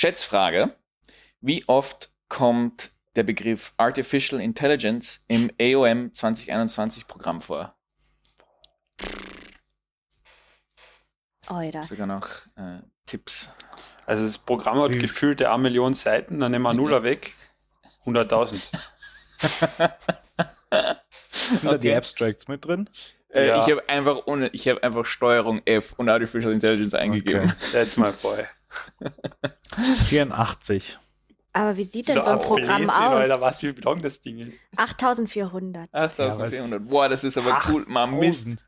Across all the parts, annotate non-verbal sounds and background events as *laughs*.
Schätzfrage. Wie oft kommt der Begriff Artificial Intelligence im AOM 2021 Programm vor? Alter. Sogar noch äh, Tipps. Also das Programm hat Wie- gefühlte 1 Million Seiten, dann nehmen wir Nuller weg. 100.000. *laughs* Sind da die Okay. Abstracts mit drin? Äh, Ja. Ich habe einfach ohne, ich habe einfach Steuerung F und Artificial Intelligence eingegeben. That's my boy. *laughs* 84. Aber wie sieht denn so, ein ab Programm Blödsinn, Alter, aus? was wie lang das Ding ist. 8400. 8400. Boah, das ist aber cool. Man Mist. 1000.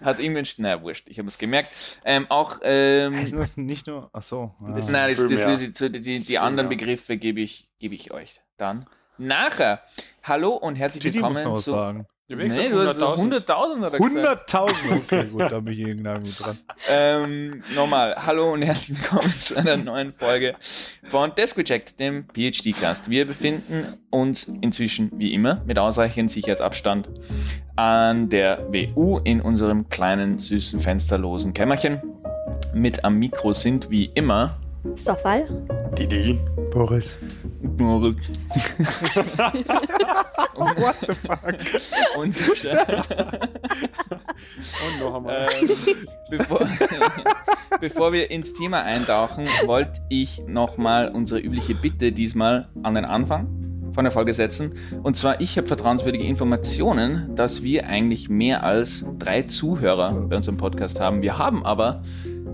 Hat irgendwann, na wurscht, ich habe es gemerkt. Ähm, auch, ähm, Heißen das nicht nur, ach so. Ah. Das- nein, das, das zu, die, die Viel anderen. Begriffe gebe ich, gebe ich euch dann nachher. Hallo und herzlich willkommen zu. Ja, Nee, du hast 100.000 oder gesagt. 100.000. Okay, gut, da bin ich irgendwie dran. Ähm, nochmal, hallo und herzlich willkommen zu einer neuen Folge von Desk Reject, dem PhD-Cast. Wir befinden uns inzwischen, wie immer, mit ausreichend Sicherheitsabstand an der WU in unserem kleinen, süßen, fensterlosen Kämmerchen. Mit am Mikro sind wie immer Sofal. Didi. Boris. Moritz *laughs* What the fuck? und *laughs* Sascha. Und noch einmal. Ähm, bevor, *laughs* bevor wir ins Thema eintauchen, wollte ich nochmal unsere übliche Bitte diesmal an den Anfang von der Folge setzen. Und zwar, ich habe vertrauenswürdige Informationen, dass wir eigentlich mehr als drei Zuhörer bei unserem Podcast haben. Wir haben aber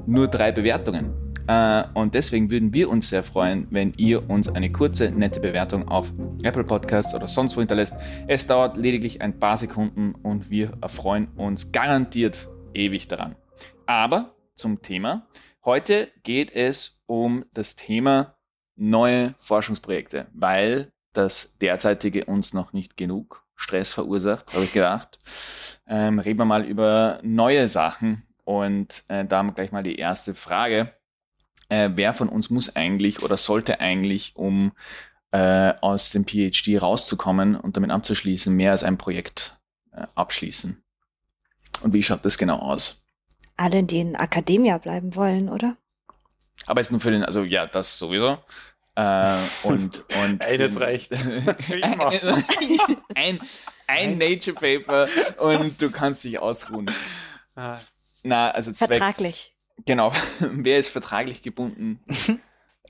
nur drei Bewertungen. Äh, Und deswegen würden wir uns sehr freuen, wenn ihr uns eine kurze, nette Bewertung auf Apple Podcasts oder sonst wo hinterlässt. Es dauert lediglich ein paar Sekunden und wir erfreuen uns garantiert ewig daran. Aber zum Thema. Heute geht es um das Thema neue Forschungsprojekte, weil das derzeitige uns noch nicht genug Stress verursacht, habe ich gedacht. Ähm, reden wir mal über neue Sachen und äh, da haben wir gleich mal die erste Frage. Äh, wer von uns muss eigentlich oder sollte eigentlich, um äh, aus dem PhD rauszukommen und damit abzuschließen, mehr als ein Projekt äh, abschließen? Und wie schaut das genau aus? Alle, die in Akademia bleiben wollen, oder? Aber jetzt nur für den, also ja, das sowieso. Äh, und, *laughs* und Eines für- reicht. *laughs* Ein, ein Nature Paper und du kannst dich ausruhen. Ah, Na, also zwecks, Vertraglich. Genau. *laughs* Wer ist vertraglich gebunden *laughs*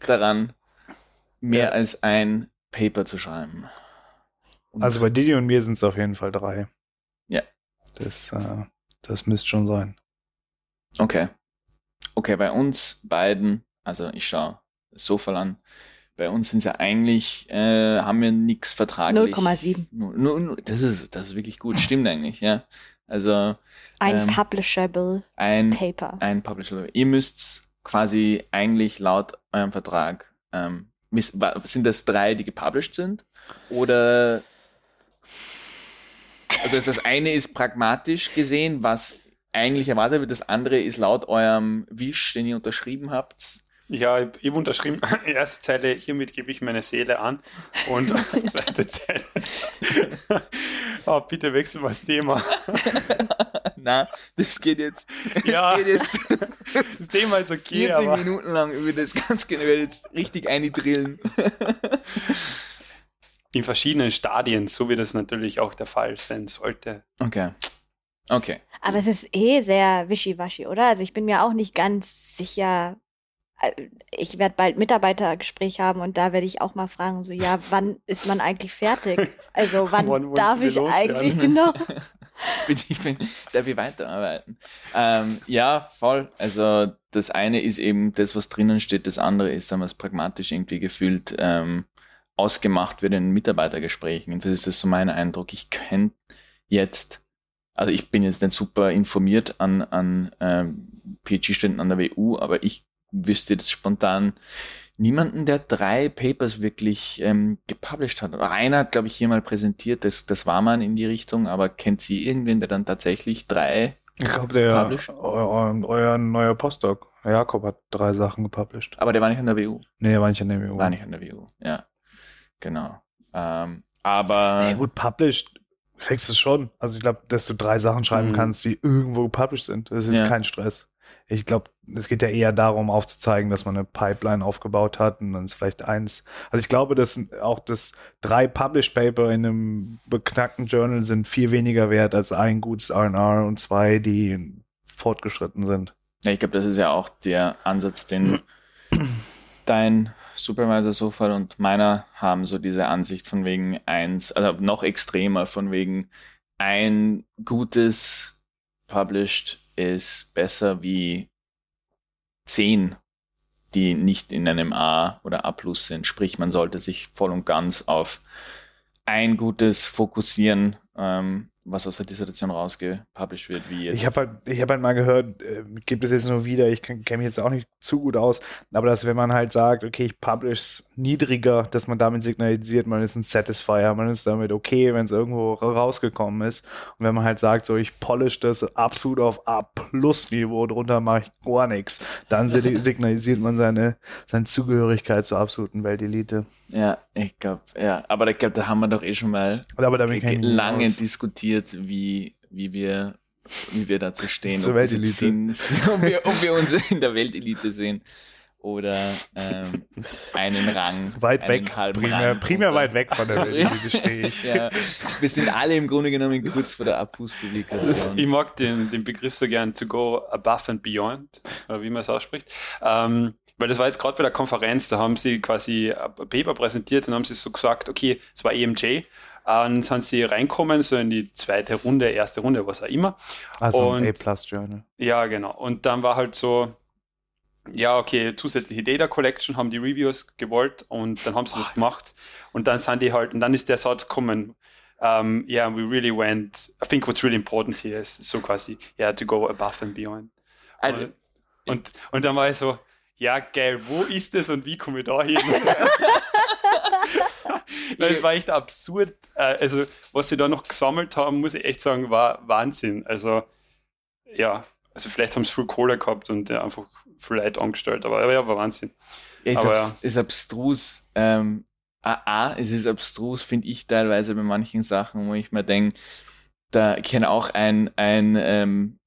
daran, mehr Ja. als ein Paper zu schreiben? Und Also bei Didi und mir sind es auf jeden Fall drei. Ja. Das, äh, das müsste schon sein. Okay. Okay, bei uns beiden, also ich schaue Sofal an, bei uns sind ja eigentlich, äh, haben wir nichts vertraglich. 0,7. Null- null- null- Das ist, das ist wirklich gut, stimmt eigentlich, ja. Also Ein Ähm, publishable ein, Paper. ein Publisher. Ihr müsst quasi eigentlich laut eurem Vertrag, ähm, sind das drei, die gepublished sind? Oder also das eine ist pragmatisch gesehen, was eigentlich erwartet wird, das andere ist laut eurem Wisch, den ihr unterschrieben habt. Ja, ich, ich hab unterschrieben, *laughs* erste Zeile, hiermit gebe ich meine Seele an. Und *laughs* zweite Zeile, oh, *laughs* bitte wechseln wir das Thema. Na, das geht jetzt, das Ja. geht jetzt Das Thema ist okay, 40 aber Minuten lang über das ganz genau, jetzt richtig eindrillen. in verschiedenen Stadien, so wie das natürlich auch der Fall sein sollte. Okay. Okay. Aber es ist eh sehr wischiwaschi, oder? Also ich bin mir auch nicht ganz sicher. Äh, Ich werde bald Mitarbeitergespräch haben und da werde ich auch mal fragen, so ja, wann ist man eigentlich fertig? Also wann, darf ich loswerden? eigentlich *laughs* genau? bin ich bin, darf ich weiterarbeiten. Ähm, ja, voll. Also das eine ist eben das, was drinnen steht, das andere ist dann, was pragmatisch irgendwie gefühlt ähm, ausgemacht wird in Mitarbeitergesprächen. Und das ist das so mein Eindruck. Ich kenne jetzt, also ich bin jetzt nicht super informiert an, an ähm, PhD-Ständen an der WU, aber ich wüsste jetzt spontan niemanden, der drei Papers wirklich ähm, gepublished hat. Einer hat, glaube ich, hier mal präsentiert, das, das war man in die Richtung, aber kennt sie irgendwen, der dann tatsächlich drei? Ich glaube, der Published? euer, euer neuer Postdoc, Jakob, hat drei Sachen gepublished. Aber der war nicht an der WU. Nee, der war nicht an der WU. War nicht an der WU, ja. Genau. Ähm, aber Nee, gut, published kriegst du es schon. Also ich glaube, dass du drei Sachen schreiben Mhm. kannst, die irgendwo gepublished sind. Das ist Ja. kein Stress. Ich glaube, es geht ja eher darum, aufzuzeigen, dass man eine Pipeline aufgebaut hat und dann ist vielleicht eins. Also ich glaube, dass auch das drei Published Paper in einem beknackten Journal sind viel weniger wert als ein gutes R&R und zwei, die fortgeschritten sind. Ja, ich glaube, das ist ja auch der Ansatz, den dein Supervisor Sofal und meiner haben so diese Ansicht von wegen eins, also noch extremer von wegen ein gutes Published ist besser wie zehn, die nicht in einem A oder A plus sind. Sprich, man sollte sich voll und ganz auf ein gutes fokussieren, ähm, was aus der Dissertation rausgepublished wird, wie jetzt. Ich habe halt, ich hab halt mal gehört, äh, gibt es jetzt nur wieder, ich kenne mich jetzt auch nicht zu gut aus, aber dass wenn man halt sagt, okay, ich publish niedriger, dass man damit signalisiert, man ist ein Satisfier, man ist damit okay, wenn es irgendwo rausgekommen ist. Und wenn man halt sagt, so ich polish das absolut auf A-Plus-Niveau, drunter mache ich gar nichts, dann *laughs* signalisiert man seine, seine Zugehörigkeit zur absoluten Weltelite. Ja, ich glaube, ja, aber ich glaube, da haben wir doch eh schon mal lange diskutiert, wie, wie wir wie wir dazu stehen, Zur Weltelite. Sind, *laughs* ob, wir, ob wir uns in der Weltelite sehen oder ähm, einen Rang. *laughs* Weit weg, primär, Rang primär weit weg von der *laughs* Weltelite stehe ich. ja, wir sind alle im Grunde genommen kurz vor der Abfußpublikation. Ich mag den, den Begriff so gern, to go above and beyond, oder wie man es ausspricht. Ähm, weil das war jetzt gerade bei der Konferenz, da haben sie quasi ein Paper präsentiert und haben sie so gesagt, okay, es war EMJ, dann sind sie reinkommen, so in die zweite Runde, erste Runde, was auch immer. Also und, ein A-Plus-Journal. Ja, genau. Und dann war halt so, ja, okay, zusätzliche Data Collection haben die Reviews gewollt und dann haben sie das gemacht. Und dann sind die halt, und dann ist der Satz gekommen, um, yeah, we really went, I think what's really important here is so quasi, yeah, to go above and beyond. Und, und, und dann war ich so, ja, geil, wo ist das und wie komme ich da hin? *laughs* *laughs* das war echt absurd. Äh, also, was sie da noch gesammelt haben, muss ich echt sagen, war Wahnsinn. Also, ja, also vielleicht haben sie viel Kohle gehabt und ja, einfach viel Leute angestellt, aber ja, war Wahnsinn. Ja, ist, aber, abs ja. ist abstrus. Ähm, A, es ist abstrus, finde ich teilweise bei manchen Sachen, wo ich mir denke, da kenne auch ein, ein ähm,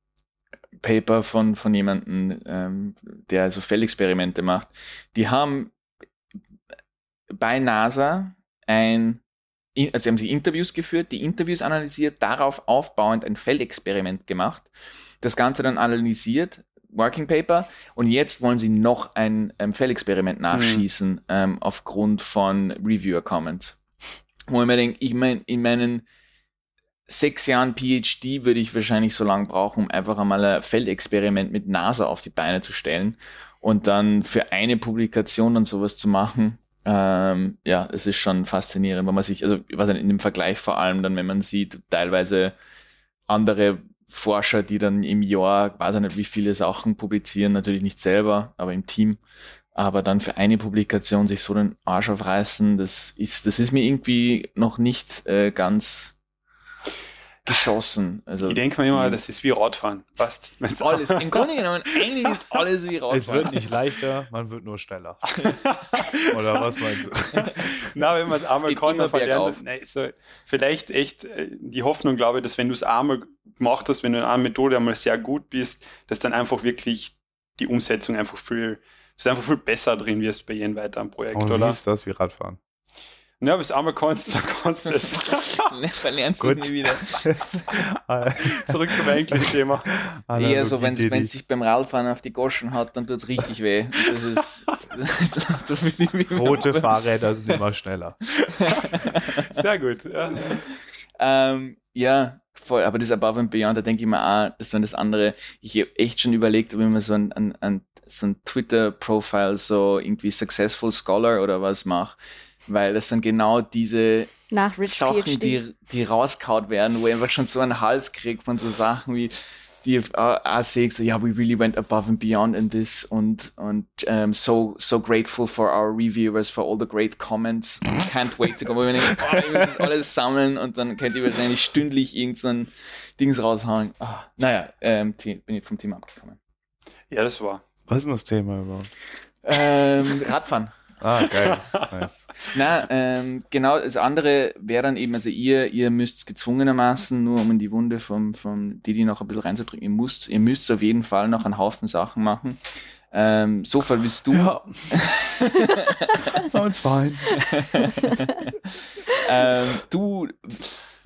Paper von, von jemandem, ähm, der also Fellexperimente macht. Die haben bei NASA ein, also haben sie Interviews geführt, die Interviews analysiert, darauf aufbauend ein Feldexperiment gemacht, das Ganze dann analysiert, Working Paper, und jetzt wollen sie noch ein ähm, Feldexperiment mhm. nachschießen mhm. ähm, aufgrund von Reviewer Comments. Wo ich mir denke, ich meine, in meinen sechs Jahren PhD würde ich wahrscheinlich so lange brauchen, um einfach einmal ein Feldexperiment mit NASA auf die Beine zu stellen und dann für eine Publikation und sowas zu machen. Ähm, ja, es ist schon faszinierend, wenn man sich, also was in dem Vergleich vor allem dann, wenn man sieht, teilweise andere Forscher, die dann im Jahr, weiß ich nicht, wie viele Sachen publizieren, natürlich nicht selber, aber im Team, aber dann für eine Publikation sich so den Arsch aufreißen, das ist, das ist mir irgendwie noch nicht äh, ganz geschossen. Also ich denke mir immer, das ist wie Radfahren. Passt. Alles. Im Grunde *laughs* genommen, eigentlich ist alles wie Radfahren. Es wird nicht leichter, man wird nur schneller. *laughs* Oder was meinst du? Na, wenn man es einmal kann, dann verlernt. Nein, so, vielleicht echt äh, die Hoffnung, glaube ich, dass wenn du es einmal gemacht hast, wenn du in einer Methode einmal sehr gut bist, dass dann einfach wirklich die Umsetzung einfach viel, dass du einfach viel besser drin wirst bei jedem weiteren Projekt, Und oder? Wie ist das wie Radfahren? Ja, bis einmal kannst, dann kannst du es. *laughs* Verlernst du es nie wieder. *laughs* Zurück zum eigentlichen Thema. Eher so, wenn es sich beim Radfahren auf die Goschen hat, dann tut es richtig weh. Das ist *laughs* so Rote Fahrräder sind immer schneller. Sehr gut. Ja. Ähm, ja, voll. Aber das Above and Beyond, da denke ich mir auch, das war das andere. Ich habe echt schon überlegt, ob ich mir so ein, ein, ein, so ein Twitter-Profile, so irgendwie Successful Scholar oder was mache weil das sind genau diese Sachen, die, die rauskaut werden, wo ich einfach schon so einen Hals kriegt von so Sachen wie die uh, auch sehe so, ja, yeah, we really went above and beyond in this und und um, so so grateful for our reviewers for all the great comments. Can't wait to go. Wo ich oh, ich das alles sammeln und dann könnt ihr wahrscheinlich stündlich irgendein so Dings raushauen. Oh, naja, ähm, bin ich vom Thema abgekommen. Ja, das war. Was ist denn das Thema überhaupt? Ähm, Radfahren. Ah, geil. nice. Na, ähm, genau, das andere wäre dann eben, also ihr, ihr müsst gezwungenermaßen, nur um in die Wunde vom, vom Didi noch ein bisschen reinzudrücken, ihr müsst, ihr müsst auf jeden Fall noch einen Haufen Sachen machen. Ähm, so bist du. Ja. *laughs* It's fine. *laughs* ähm, du,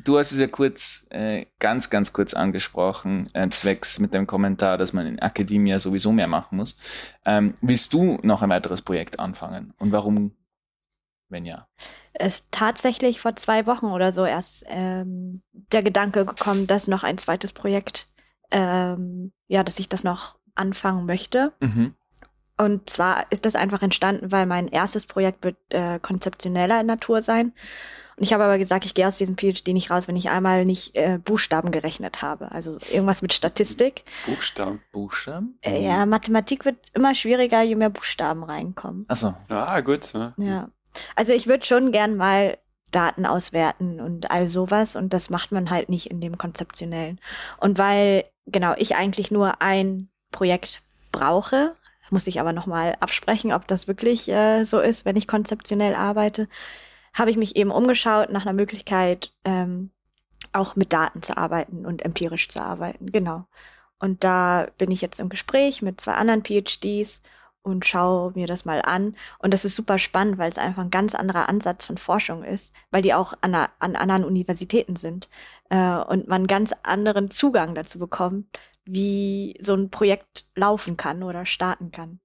du hast es ja kurz, äh, ganz, ganz kurz angesprochen, äh, zwecks mit dem Kommentar, dass man in Akademia sowieso mehr machen muss. Ähm, willst du noch ein weiteres Projekt anfangen? Und warum, wenn ja? ist tatsächlich vor zwei Wochen oder so erst ähm, der Gedanke gekommen, dass noch ein zweites Projekt, ähm, ja, dass ich das noch anfangen möchte. Mhm. Und zwar ist das einfach entstanden, weil mein erstes Projekt wird äh, konzeptioneller Natur sein. Und ich habe aber gesagt, ich gehe aus diesem PhD nicht raus, wenn ich einmal nicht äh, Buchstaben gerechnet habe. Also irgendwas mit Statistik. Buchstaben. Buchstaben? Äh, ja, Mathematik wird immer schwieriger, je mehr Buchstaben reinkommen. Achso. Ah, gut. Ja. Ja. Also ich würde schon gern mal Daten auswerten und all sowas und das macht man halt nicht in dem konzeptionellen. Und weil, genau, ich eigentlich nur ein Projekt brauche, muss ich aber nochmal absprechen, ob das wirklich äh, so ist, wenn ich konzeptionell arbeite, habe ich mich eben umgeschaut nach einer Möglichkeit, ähm, auch mit Daten zu arbeiten und empirisch zu arbeiten. Genau. Und da bin ich jetzt im Gespräch mit zwei anderen PhDs und schaue mir das mal an. Und das ist super spannend, weil es einfach ein ganz anderer Ansatz von Forschung ist, weil die auch an, an anderen Universitäten sind äh, und man einen ganz anderen Zugang dazu bekommt, wie so ein Projekt laufen kann oder starten kann.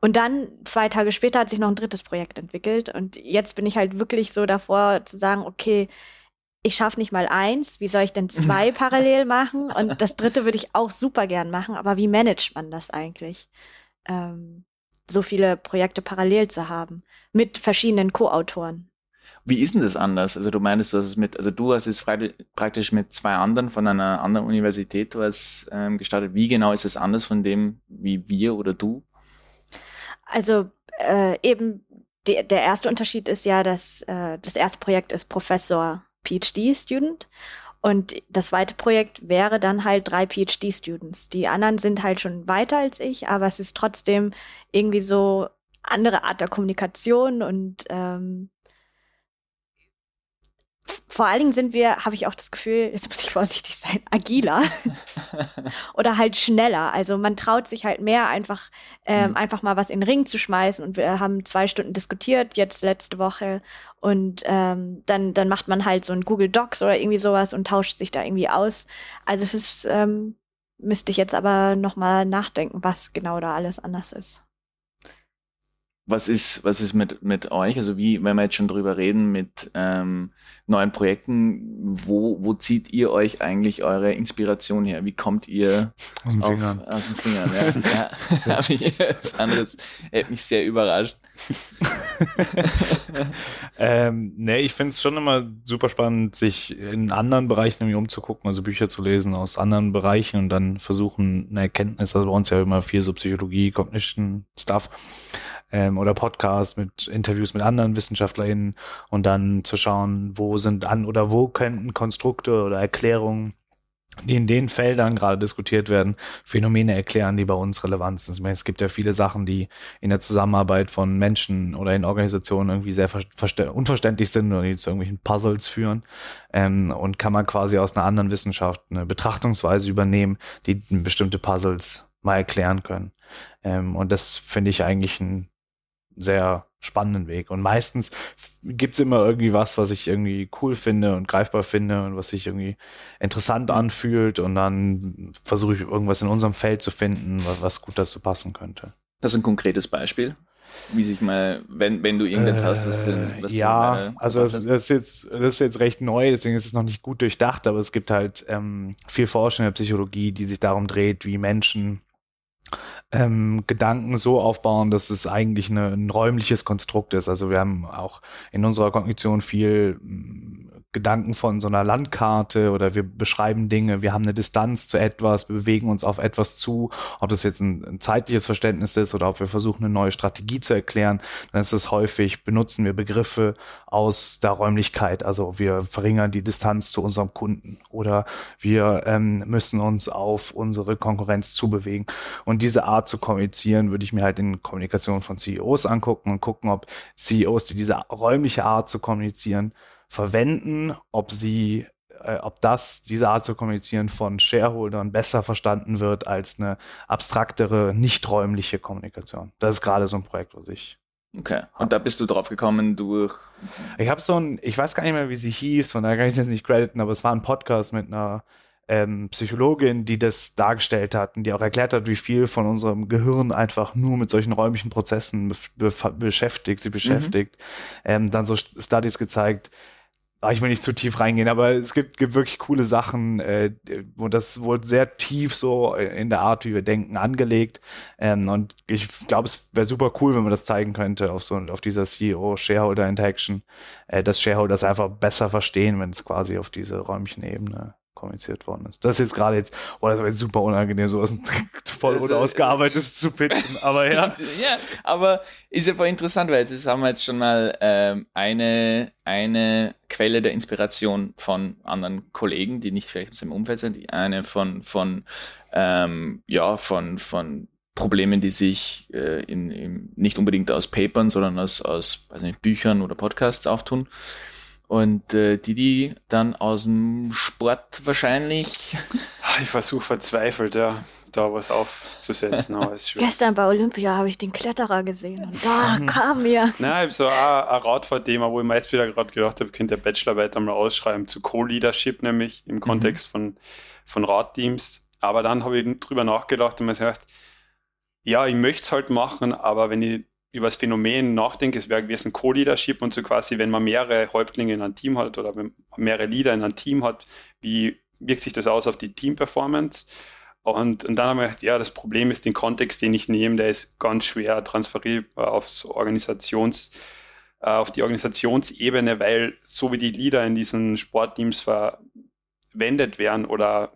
Und dann, zwei Tage später, hat sich noch ein drittes Projekt entwickelt. Und jetzt bin ich halt wirklich so davor zu sagen, okay, ich schaffe nicht mal eins, wie soll ich denn zwei *laughs* parallel machen? Und das dritte würde ich auch super gern machen, aber wie managt man das eigentlich? Ähm, so viele Projekte parallel zu haben mit verschiedenen Co-Autoren. Wie ist denn das anders? Also du meinst, du hast es mit, also du hast es praktisch mit zwei anderen von einer anderen Universität was ähm, gestartet. Wie genau ist es anders von dem, wie wir oder du? Also äh, eben die, der erste Unterschied ist ja, dass äh, das erste Projekt ist Professor PhD Student und das zweite Projekt wäre dann halt drei PhD-Students. Die anderen sind halt schon weiter als ich, aber es ist trotzdem irgendwie so andere Art der Kommunikation und ähm, vor allen Dingen sind wir, habe ich auch das Gefühl, jetzt muss ich vorsichtig sein, agiler *laughs* oder halt schneller. Also man traut sich halt mehr, einfach, ähm, mhm. einfach mal was in den Ring zu schmeißen. Und wir haben zwei Stunden diskutiert, jetzt letzte Woche. Und ähm, dann, dann macht man halt so ein Google Docs oder irgendwie sowas und tauscht sich da irgendwie aus. Also es ist, ähm, müsste ich jetzt aber nochmal nachdenken, was genau da alles anders ist was ist, was ist mit, mit euch? Also wie, wenn wir jetzt schon drüber reden, mit ähm, neuen Projekten, wo, wo zieht ihr euch eigentlich eure Inspiration her? Wie kommt ihr aus den Fingern? Aus den Fingern, ja. ja *laughs* habe ich jetzt anderes, hat mich sehr überrascht. *laughs* ähm, nee, ich finde es schon immer super spannend, sich in anderen Bereichen irgendwie umzugucken, also Bücher zu lesen aus anderen Bereichen und dann versuchen, eine Erkenntnis, also bei uns ja immer viel so Psychologie, Cognition, Stuff, ähm, oder Podcasts mit Interviews mit anderen WissenschaftlerInnen und dann zu schauen, wo sind an oder wo könnten Konstrukte oder Erklärungen die in den Feldern gerade diskutiert werden, Phänomene erklären, die bei uns relevant sind. Ich meine, es gibt ja viele Sachen, die in der Zusammenarbeit von Menschen oder in Organisationen irgendwie sehr unverständlich sind oder die zu irgendwelchen Puzzles führen. Ähm, und kann man quasi aus einer anderen Wissenschaft eine Betrachtungsweise übernehmen, die bestimmte Puzzles mal erklären können. Ähm, und das finde ich eigentlich ein sehr spannenden Weg. Und meistens gibt's immer irgendwie was, was ich irgendwie cool finde und greifbar finde und was sich irgendwie interessant anfühlt. Und dann versuche ich irgendwas in unserem Feld zu finden, was, gut dazu passen könnte. Das ist ein konkretes Beispiel. Wie sich mal, wenn, wenn du irgendwas äh, hast, was, was Ja, also das, das, ist jetzt, das ist jetzt recht neu, deswegen ist es noch nicht gut durchdacht, aber es gibt halt ähm, viel Forschung in der Psychologie, die sich darum dreht, wie Menschen ähm, Gedanken so aufbauen, dass es eigentlich eine, ein räumliches Konstrukt ist. Also wir haben auch in unserer Kognition viel Gedanken von so einer Landkarte oder wir beschreiben Dinge, wir haben eine Distanz zu etwas, wir bewegen uns auf etwas zu, ob das jetzt ein, ein zeitliches Verständnis ist oder ob wir versuchen, eine neue Strategie zu erklären, dann ist es häufig, benutzen wir Begriffe aus der Räumlichkeit, also wir verringern die Distanz zu unserem Kunden oder wir ähm, müssen uns auf unsere Konkurrenz zubewegen. Und diese Art zu kommunizieren, würde ich mir halt in Kommunikation von CEOs angucken und gucken, ob CEOs, die diese räumliche Art zu kommunizieren, verwenden, ob sie, äh, ob das, diese Art zu kommunizieren von Shareholdern besser verstanden wird als eine abstraktere, nicht räumliche Kommunikation. Das ist gerade so ein Projekt, was ich Okay. Und da bist du drauf gekommen durch. Ich habe so ein, ich weiß gar nicht mehr, wie sie hieß, von daher kann ich es jetzt nicht crediten, aber es war ein Podcast mit einer ähm, Psychologin, die das dargestellt hat und die auch erklärt hat, wie viel von unserem Gehirn einfach nur mit solchen räumlichen Prozessen be beschäftigt, sie beschäftigt. Mhm. Ähm, dann so Studies gezeigt, ich will nicht zu tief reingehen, aber es gibt, gibt wirklich coole Sachen, äh, wo das wurde sehr tief so in der Art, wie wir denken, angelegt. Ähm, und ich glaube, es wäre super cool, wenn man das zeigen könnte auf so auf dieser CEO-Shareholder-Interaction, äh, dass Shareholder das einfach besser verstehen, wenn es quasi auf diese räumlichen Ebene kommuniziert worden ist. Das ist jetzt gerade jetzt, oh, das war jetzt super unangenehm, so was *laughs* voll unausgearbeitetes zu pitchen, aber ja. *laughs* ja, aber ist ja voll interessant, weil jetzt haben wir jetzt schon mal ähm, eine, eine Quelle der Inspiration von anderen Kollegen, die nicht vielleicht aus dem Umfeld sind, die eine von, von, ähm, ja, von, von Problemen, die sich äh, in, in, nicht unbedingt aus Papern, sondern aus, aus nicht, Büchern oder Podcasts auftun. Und äh, die, die dann aus dem Sport wahrscheinlich. Ah, ich versuche verzweifelt, ja, da was aufzusetzen. Aber ist *laughs* Gestern bei Olympia habe ich den Kletterer gesehen und da *laughs* kam mir. Nein, ich habe so ein, ein Radfahrthema, wo ich mir jetzt wieder gerade gedacht habe, könnte der Bachelorarbeit einmal ausschreiben zu Co-Leadership, nämlich im Kontext mhm. von, von Radteams. Aber dann habe ich drüber nachgedacht und mir gesagt, ja, ich möchte es halt machen, aber wenn ich über das Phänomen nachdenke, es wäre gewesen Co-Leadership und so quasi, wenn man mehrere Häuptlinge in einem Team hat oder wenn man mehrere Leader in einem Team hat, wie wirkt sich das aus auf die Team-Performance? Und, und dann haben wir gedacht, ja, das Problem ist, den Kontext, den ich nehme, der ist ganz schwer transferierbar aufs Organisations, äh, auf die Organisationsebene, weil so wie die Leader in diesen Sportteams verwendet werden oder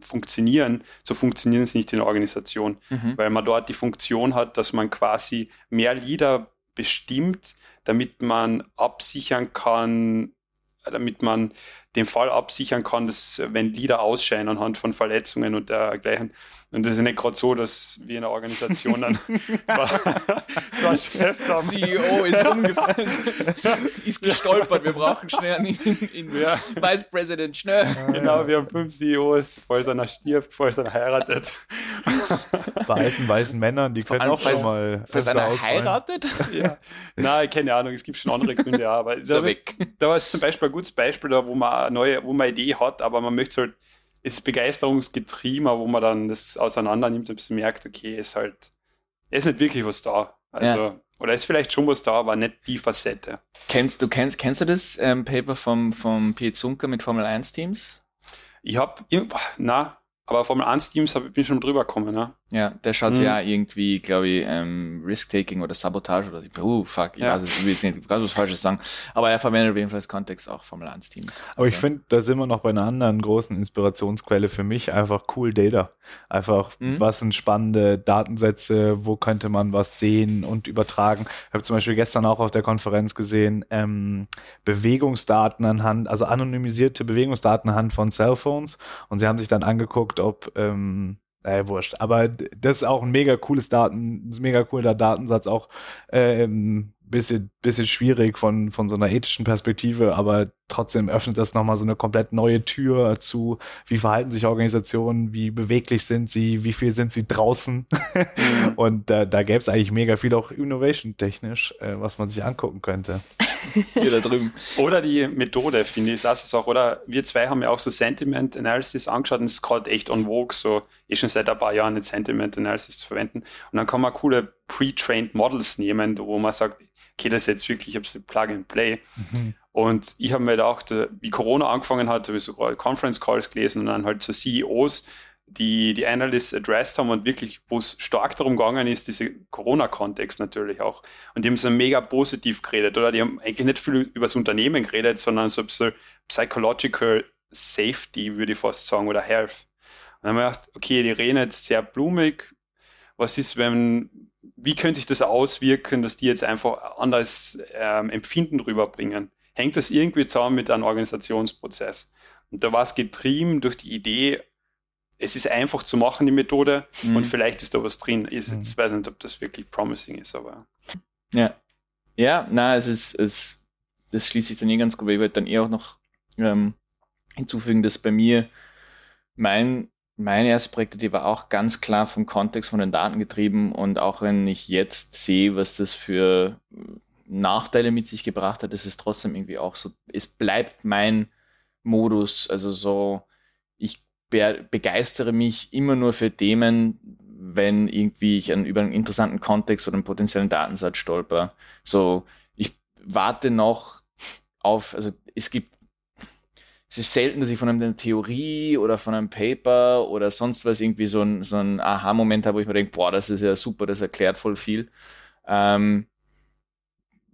funktionieren, so funktionieren sie nicht in der Organisation, mhm. weil man dort die Funktion hat, dass man quasi mehr Leader bestimmt, damit man absichern kann, damit man den Fall absichern kann, dass wenn Leader ausscheiden anhand von Verletzungen und dergleichen, und das ist nicht gerade so, dass wir in der Organisation dann *laughs* zwar, Stress haben. CEO ist umgefallen, ist gestolpert, wir brauchen schnell einen in, in ja. Vice President, schnell. Genau, wir haben fünf CEOs, falls einer stirbt, falls einer heiratet. Bei alten weißen Männern, die können auch schon mal. Falls einer heiratet? Ja. Nein, keine Ahnung, es gibt schon andere Gründe, aber da, da war es zum Beispiel ein gutes Beispiel, da, wo man eine neue, wo man eine Idee hat, aber man möchte halt ist begeisterungsgetrieben, wo man dann das auseinander nimmt und merkt, okay, ist halt, ist nicht wirklich was da. Also, ja. oder ist vielleicht schon was da, aber nicht die Facette. Kennst du, kennst, kennst du das ähm, Paper vom, vom Piet Zunker mit Formel 1 Teams? Ich hab, na, aber Formel 1 Teams bin ich schon drüber gekommen, ne? Ja, der schaut sich mhm. ja irgendwie, glaube ich, ähm, Risk-Taking oder Sabotage oder so. Uh, fuck, ich ja. weiß es, ich will jetzt nicht ganz was Falsches sagen. Aber er verwendet auf jeden Fall als Kontext auch Formel 1 Teams. Aber also. ich finde, da sind wir noch bei einer anderen großen Inspirationsquelle für mich, einfach cool Data. Einfach, mhm. was sind spannende Datensätze, wo könnte man was sehen und übertragen. Ich habe zum Beispiel gestern auch auf der Konferenz gesehen, ähm, Bewegungsdaten anhand, also anonymisierte Bewegungsdaten anhand von Cellphones. Und sie haben sich dann angeguckt, ob ähm, naja, wurscht. Aber das ist auch ein mega cooles Daten, ein mega cooler Datensatz, auch ähm, bisschen, bisschen schwierig von, von so einer ethischen Perspektive, aber trotzdem öffnet das nochmal so eine komplett neue Tür zu, wie verhalten sich Organisationen, wie beweglich sind sie, wie viel sind sie draußen. Mhm. *laughs* Und äh, da gäbe es eigentlich mega viel auch innovation-technisch, äh, was man sich angucken könnte. Hier da drüben. Oder die Methode, finde ich, ist auch, oder wir zwei haben ja auch so Sentiment Analysis angeschaut und es ist gerade echt on vogue, so ich schon seit ein paar Jahren ein Sentiment Analysis zu verwenden. Und dann kann man coole pre-trained Models nehmen, wo man sagt, okay, das ist jetzt wirklich, ich habe Plug and Play. Mhm. Und ich habe mir gedacht, wie Corona angefangen hat, habe ich sogar Conference Calls gelesen und dann halt so CEOs die, die Analysts addressed haben und wirklich, wo es stark darum gegangen ist, diese Corona-Kontext natürlich auch. Und die haben so mega positiv geredet, oder? Die haben eigentlich nicht viel über das Unternehmen geredet, sondern so ein bisschen Psychological Safety, würde ich fast sagen, oder Health. Und dann haben wir gedacht, okay, die reden jetzt sehr blumig. Was ist, wenn, wie könnte sich das auswirken, dass die jetzt einfach anderes ähm, Empfinden rüberbringen? Hängt das irgendwie zusammen mit einem Organisationsprozess? Und da war es getrieben durch die Idee, es ist einfach zu machen, die Methode, mhm. und vielleicht ist da was drin. Ich mhm. weiß nicht, ob das wirklich promising ist, aber. Ja. Ja, na, es ist, es, das schließt sich dann eh ganz gut, weil ich würde dann eh auch noch ähm, hinzufügen, dass bei mir mein, meine erste Projekte, war auch ganz klar vom Kontext von den Daten getrieben und auch wenn ich jetzt sehe, was das für Nachteile mit sich gebracht hat, ist es trotzdem irgendwie auch so, es bleibt mein Modus, also so, ich be begeistere mich immer nur für Themen, wenn irgendwie ich an, über einen interessanten Kontext oder einen potenziellen Datensatz stolper. So, ich warte noch auf, also es gibt, es ist selten, dass ich von einer Theorie oder von einem Paper oder sonst was irgendwie so ein, so ein Aha-Moment habe, wo ich mir denke, boah, das ist ja super, das erklärt voll viel. Ähm,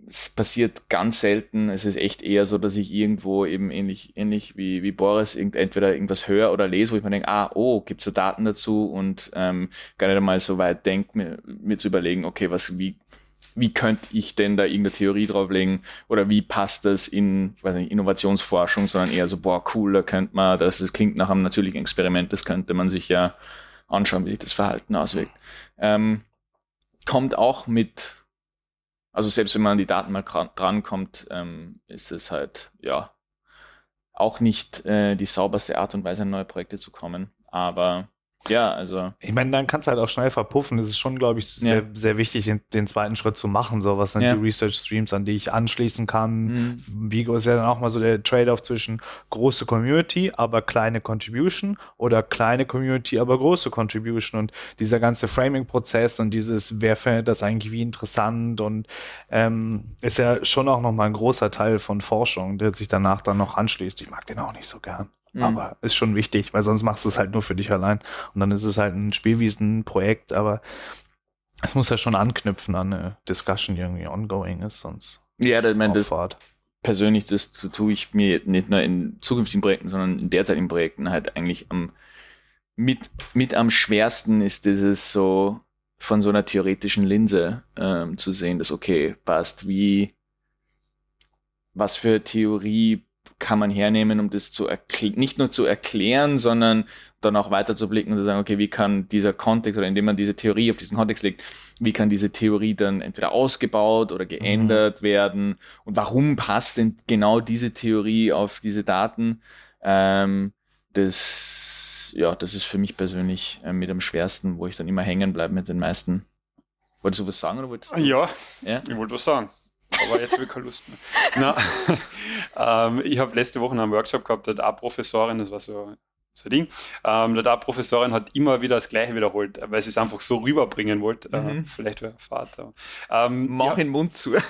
es passiert ganz selten. Es ist echt eher so, dass ich irgendwo eben ähnlich, ähnlich wie, wie Boris entweder irgendwas höre oder lese, wo ich mir denke, ah, oh, gibt es da Daten dazu und ähm, gar nicht einmal so weit denke, mir, mir zu überlegen, okay, was, wie, wie könnte ich denn da irgendeine Theorie drauflegen oder wie passt das in, weiß nicht, Innovationsforschung, sondern eher so, boah, cool, da könnte man, das, das klingt nach einem natürlichen Experiment, das könnte man sich ja anschauen, wie sich das Verhalten auswirkt. Ähm, kommt auch mit also selbst wenn man an die Daten mal drankommt, ähm, ist es halt, ja, auch nicht äh, die sauberste Art und Weise, an neue Projekte zu kommen. Aber ja, also. Ich meine, dann kannst du halt auch schnell verpuffen. Es ist schon, glaube ich, sehr, ja. sehr wichtig, den zweiten Schritt zu machen. So, was sind ja. die Research Streams, an die ich anschließen kann? Mhm. Vigo ist ja dann auch mal so der Trade-off zwischen große Community, aber kleine Contribution oder kleine Community, aber große Contribution. Und dieser ganze Framing-Prozess und dieses, wer findet das eigentlich wie interessant und ähm, ist ja schon auch nochmal ein großer Teil von Forschung, der sich danach dann noch anschließt. Ich mag den auch nicht so gern. Mhm. Aber ist schon wichtig, weil sonst machst du es halt nur für dich allein. Und dann ist es halt ein Spielwiesenprojekt, aber es muss ja schon anknüpfen an eine Discussion, die irgendwie ongoing ist, sonst. Ja, das, mein, das persönlich, das, das tue ich mir nicht nur in zukünftigen Projekten, sondern in derzeitigen Projekten halt eigentlich am mit, mit am schwersten ist dieses so von so einer theoretischen Linse ähm, zu sehen, dass okay, passt, wie was für Theorie kann man hernehmen, um das zu nicht nur zu erklären, sondern dann auch weiter zu blicken und zu sagen, okay, wie kann dieser Kontext oder indem man diese Theorie auf diesen Kontext legt, wie kann diese Theorie dann entweder ausgebaut oder geändert mhm. werden und warum passt denn genau diese Theorie auf diese Daten? Ähm, das, ja, das ist für mich persönlich äh, mit am schwersten, wo ich dann immer hängen bleibe mit den meisten. Wolltest du was sagen oder wolltest du? Ja, ja? ich wollte was sagen aber jetzt habe ich keine Lust mehr. Na, *laughs* ähm, ich habe letzte Woche einen Workshop gehabt, da Professorin, das war so, so ein Ding, ähm, da Professorin hat immer wieder das Gleiche wiederholt, weil sie es einfach so rüberbringen wollte. Äh, mhm. Äh, vielleicht wäre Vater. Ähm, Mach ja. den Mund zu. *laughs*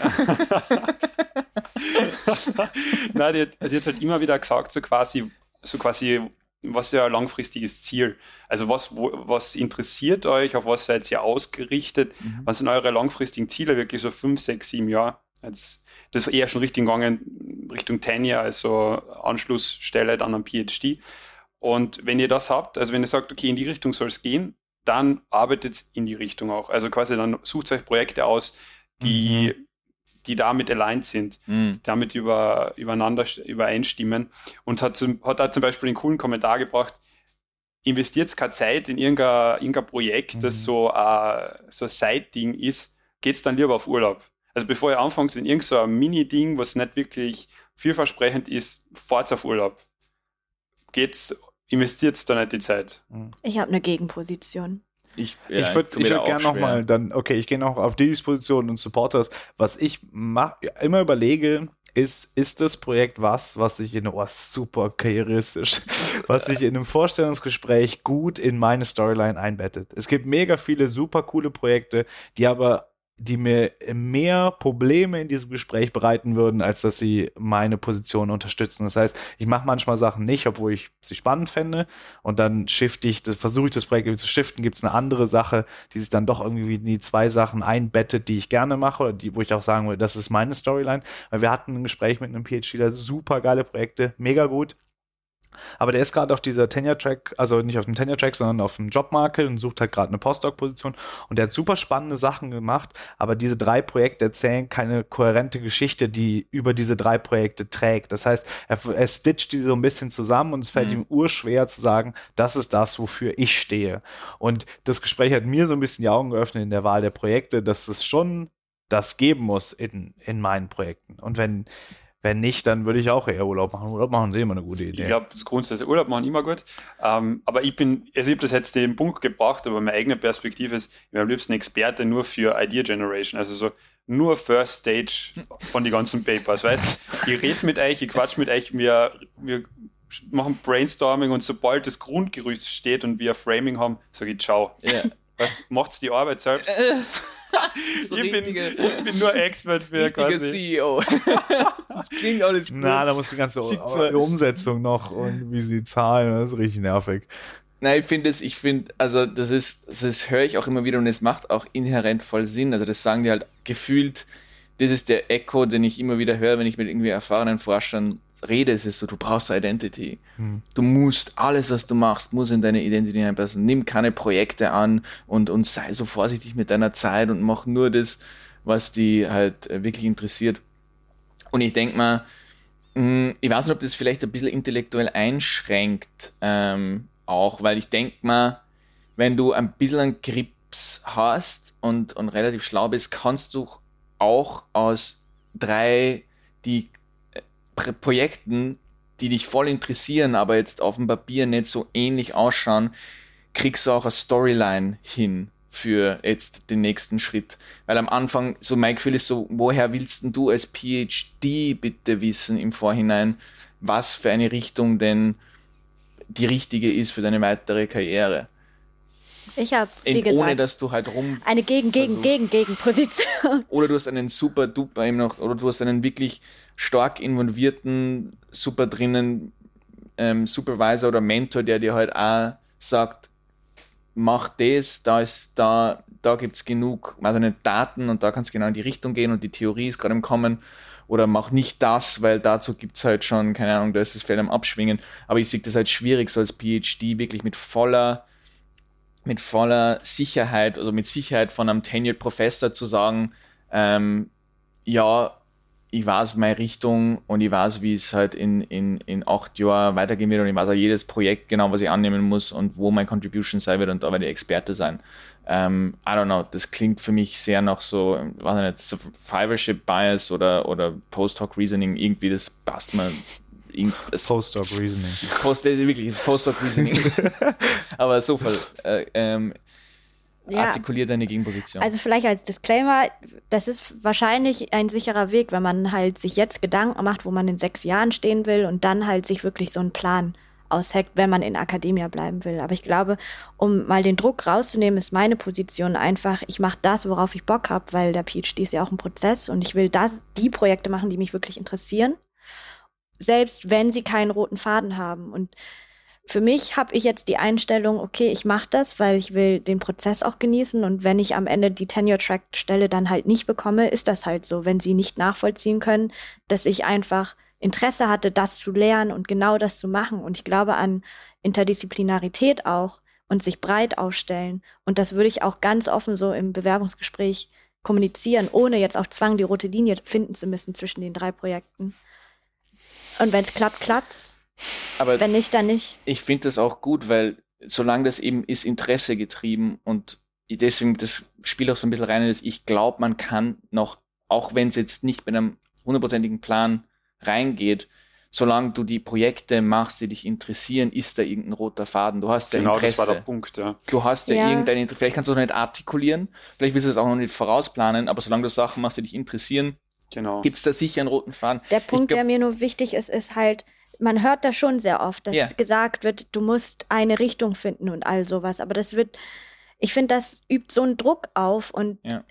*laughs* Nein, die, die hat halt immer wieder gesagt, so quasi, so quasi, was ist ja ein langfristiges Ziel? Also was, wo, was interessiert euch, auf was seid ihr ausgerichtet? Mhm. Was sind eure langfristigen Ziele, wirklich so fünf, sechs, sieben Jahre? Jetzt, das ist eher schon Richtung gegangen, Richtung Tenure, also Anschlussstelle dann am PhD. Und wenn ihr das habt, also wenn ihr sagt, okay, in die Richtung soll es gehen, dann arbeitet in die Richtung auch. Also quasi dann sucht euch Projekte aus, die, mhm. die damit aligned sind, mhm. damit über, übereinander übereinstimmen. Und hat, zum, hat da zum Beispiel einen coolen Kommentar gebracht, investiert keine Zeit in irgendein, irgendein Projekt, mhm. das so, uh, so ein Side-Ding ist, geht's dann lieber auf Urlaub. Also bevor ihr anfangt in irgendein so Mini-Ding, was nicht wirklich vielversprechend ist, fahrt auf Urlaub. Geht's, investiert da nicht die Zeit. Mhm. Ich habe eine Gegenposition. Ich, ja, ich würde würd gerne nochmal dann, okay, ich gehe noch auf die Disposition und Supporters. Was ich mach, immer überlege, ist, ist das Projekt was, was sich in, oh, super karrieristisch, *laughs* was sich in einem Vorstellungsgespräch gut in meine Storyline einbettet. Es gibt mega viele super coole Projekte, die aber die mir mehr Probleme in diesem Gespräch bereiten würden, als dass sie meine Position unterstützen. Das heißt, ich mache manchmal Sachen nicht, obwohl ich sie spannend fände und dann shifte ich, versuche ich das Projekt zu shiften, gibt es eine andere Sache, die sich dann doch irgendwie in die zwei Sachen einbettet, die ich gerne mache oder die, wo ich auch sagen würde, das ist meine Storyline. Weil wir hatten ein Gespräch mit einem PhD, super geile Projekte, mega gut aber der ist gerade auf dieser Tenure-Track, also nicht auf dem Tenure-Track, sondern auf dem Jobmarket und sucht halt gerade eine Postdoc-Position. Und der hat super spannende Sachen gemacht, aber diese drei Projekte erzählen keine kohärente Geschichte, die über diese drei Projekte trägt. Das heißt, er, er stitcht die so ein bisschen zusammen und es fällt mhm. ihm urschwer zu sagen, das ist das, wofür ich stehe. Und das Gespräch hat mir so ein bisschen die Augen geöffnet in der Wahl der Projekte, dass es schon das geben muss in, in meinen Projekten. Und wenn wenn nicht, dann würde ich auch eher Urlaub machen. Urlaub machen ist immer eine gute Idee. Ich glaube, das grundsätzlich Urlaub machen immer gut. Ähm, aber ich bin, also ich habe das jetzt den Punkt gebracht, aber meine eigene Perspektive ist, ich bin am liebsten Experte nur für Idea Generation. Also so nur First Stage von den ganzen Papers. Weißt ich rede mit euch, ich quatsch mit euch, wir, wir machen Brainstorming und sobald das Grundgerüst steht und wir Framing haben, sage ich ciao. Yeah. Weißt, macht's die Arbeit selbst. *laughs* so ich, bin, ich, bin, nur Expert für quasi. CEO. *laughs* das klingt alles gut. Na, da muss die ganze Umsetzung noch und wie sie zahlen, das ist richtig nervig. Nein, ich finde es, ich finde, also das ist, das höre ich auch immer wieder und es macht auch inhärent voll Sinn. Also das sagen die halt gefühlt, das ist der Echo, den ich immer wieder höre, wenn ich mit irgendwie erfahrenen Forschern rede, es ist so, du brauchst Identity. Hm. Du musst, alles, was du machst, muss in deine Identity einpassen. Nimm keine Projekte an und, und sei so vorsichtig mit deiner Zeit und mach nur das, was die halt äh, wirklich interessiert. Und ich denke mal, hm, ich weiß nicht, ob das vielleicht ein bisschen intellektuell einschränkt, ähm, auch, weil ich denke mal, wenn du ein bisschen einen Grips hast und, und relativ schlau bist, kannst du auch aus drei, die Projekten, die dich voll interessieren, aber jetzt auf dem Papier nicht so ähnlich ausschauen, kriegst du auch eine Storyline hin für jetzt den nächsten Schritt. Weil am Anfang, so mein Gefühl ist so, woher willst du als PhD bitte wissen im Vorhinein, was für eine Richtung denn die richtige ist für deine weitere Karriere? Ich habe, wie gesagt, ohne dass du halt rum eine gegen gegen gegen gegen Position. *laughs* Oder du hast einen super duper noch, oder du hast einen wirklich stark involvierten, super drinnen ähm, Supervisor oder Mentor, der dir halt auch sagt, mach das, da ist da, da gibt es genug, also nicht Daten und da kannst genau in die Richtung gehen und die Theorie ist gerade im Kommen. Oder mach nicht das, weil dazu gibt es halt schon, keine Ahnung, da ist das Feld am Abschwingen. Aber ich sehe das halt schwierig, so als PhD wirklich mit voller mit voller Sicherheit, also mit Sicherheit von einem Tenured Professor zu sagen, ähm, ja, ich weiß meine Richtung und ich weiß, wie es halt in, in, in acht Jahren weitergehen wird und ich weiß auch jedes Projekt genau, was ich annehmen muss und wo mein Contribution sein wird und da werde ich Experte sein. Ähm, I don't know, das klingt für mich sehr nach so, weiß nicht, Survivorship Bias oder, oder Post-Hoc Reasoning, irgendwie, das passt mir Post-Hoc Reasoning. Post, wirklich, ist Post-Hoc Reasoning. *laughs* *laughs* Aber so viel. Äh, ähm, ja. artikuliert deine Gegenposition. Also vielleicht als Disclaimer, das ist wahrscheinlich ein sicherer Weg, wenn man halt sich jetzt Gedanken macht, wo man in sechs Jahren stehen will und dann halt sich wirklich so einen Plan ausheckt, wenn man in Akademia bleiben will. Aber ich glaube, um mal den Druck rauszunehmen, ist meine Position einfach, ich mache das, worauf ich Bock habe, weil der PhD ist ja auch ein Prozess und ich will das, die Projekte machen, die mich wirklich interessieren selbst wenn sie keinen roten Faden haben. Und für mich habe ich jetzt die Einstellung, okay, ich mache das, weil ich will den Prozess auch genießen und wenn ich am Ende die Tenure-Track-Stelle dann halt nicht bekomme, ist das halt so, wenn sie nicht nachvollziehen können, dass ich einfach Interesse hatte, das zu lernen und genau das zu machen. Und ich glaube an Interdisziplinarität auch und sich breit aufstellen. Und das würde ich auch ganz offen so im Bewerbungsgespräch kommunizieren, ohne jetzt auch Zwang die rote Linie finden zu müssen zwischen den drei Projekten. Und wenn es klappt, klappt Aber wenn nicht, dann nicht. Ich finde das auch gut, weil solange das eben ist Interesse getrieben und deswegen, das spielt auch so ein bisschen rein, dass ich glaube, man kann noch, auch wenn es jetzt nicht mit einem hundertprozentigen Plan reingeht, solange du die Projekte machst, die dich interessieren, ist da irgendein roter Faden. Du hast ja genau, Interesse. das war der Punkt, ja. Du hast ja, ja. irgendein Interesse. Vielleicht kannst du es noch nicht artikulieren, vielleicht willst du es auch noch nicht vorausplanen, aber solange du Sachen machst, die dich interessieren, Genau. Gibt es da sicher einen roten Faden? Der Punkt, glaub, der mir nur wichtig ist, ist halt, man hört da schon sehr oft, dass yeah. gesagt wird, du musst eine Richtung finden und all sowas. Aber das wird, ich finde, das übt so einen Druck auf und ja.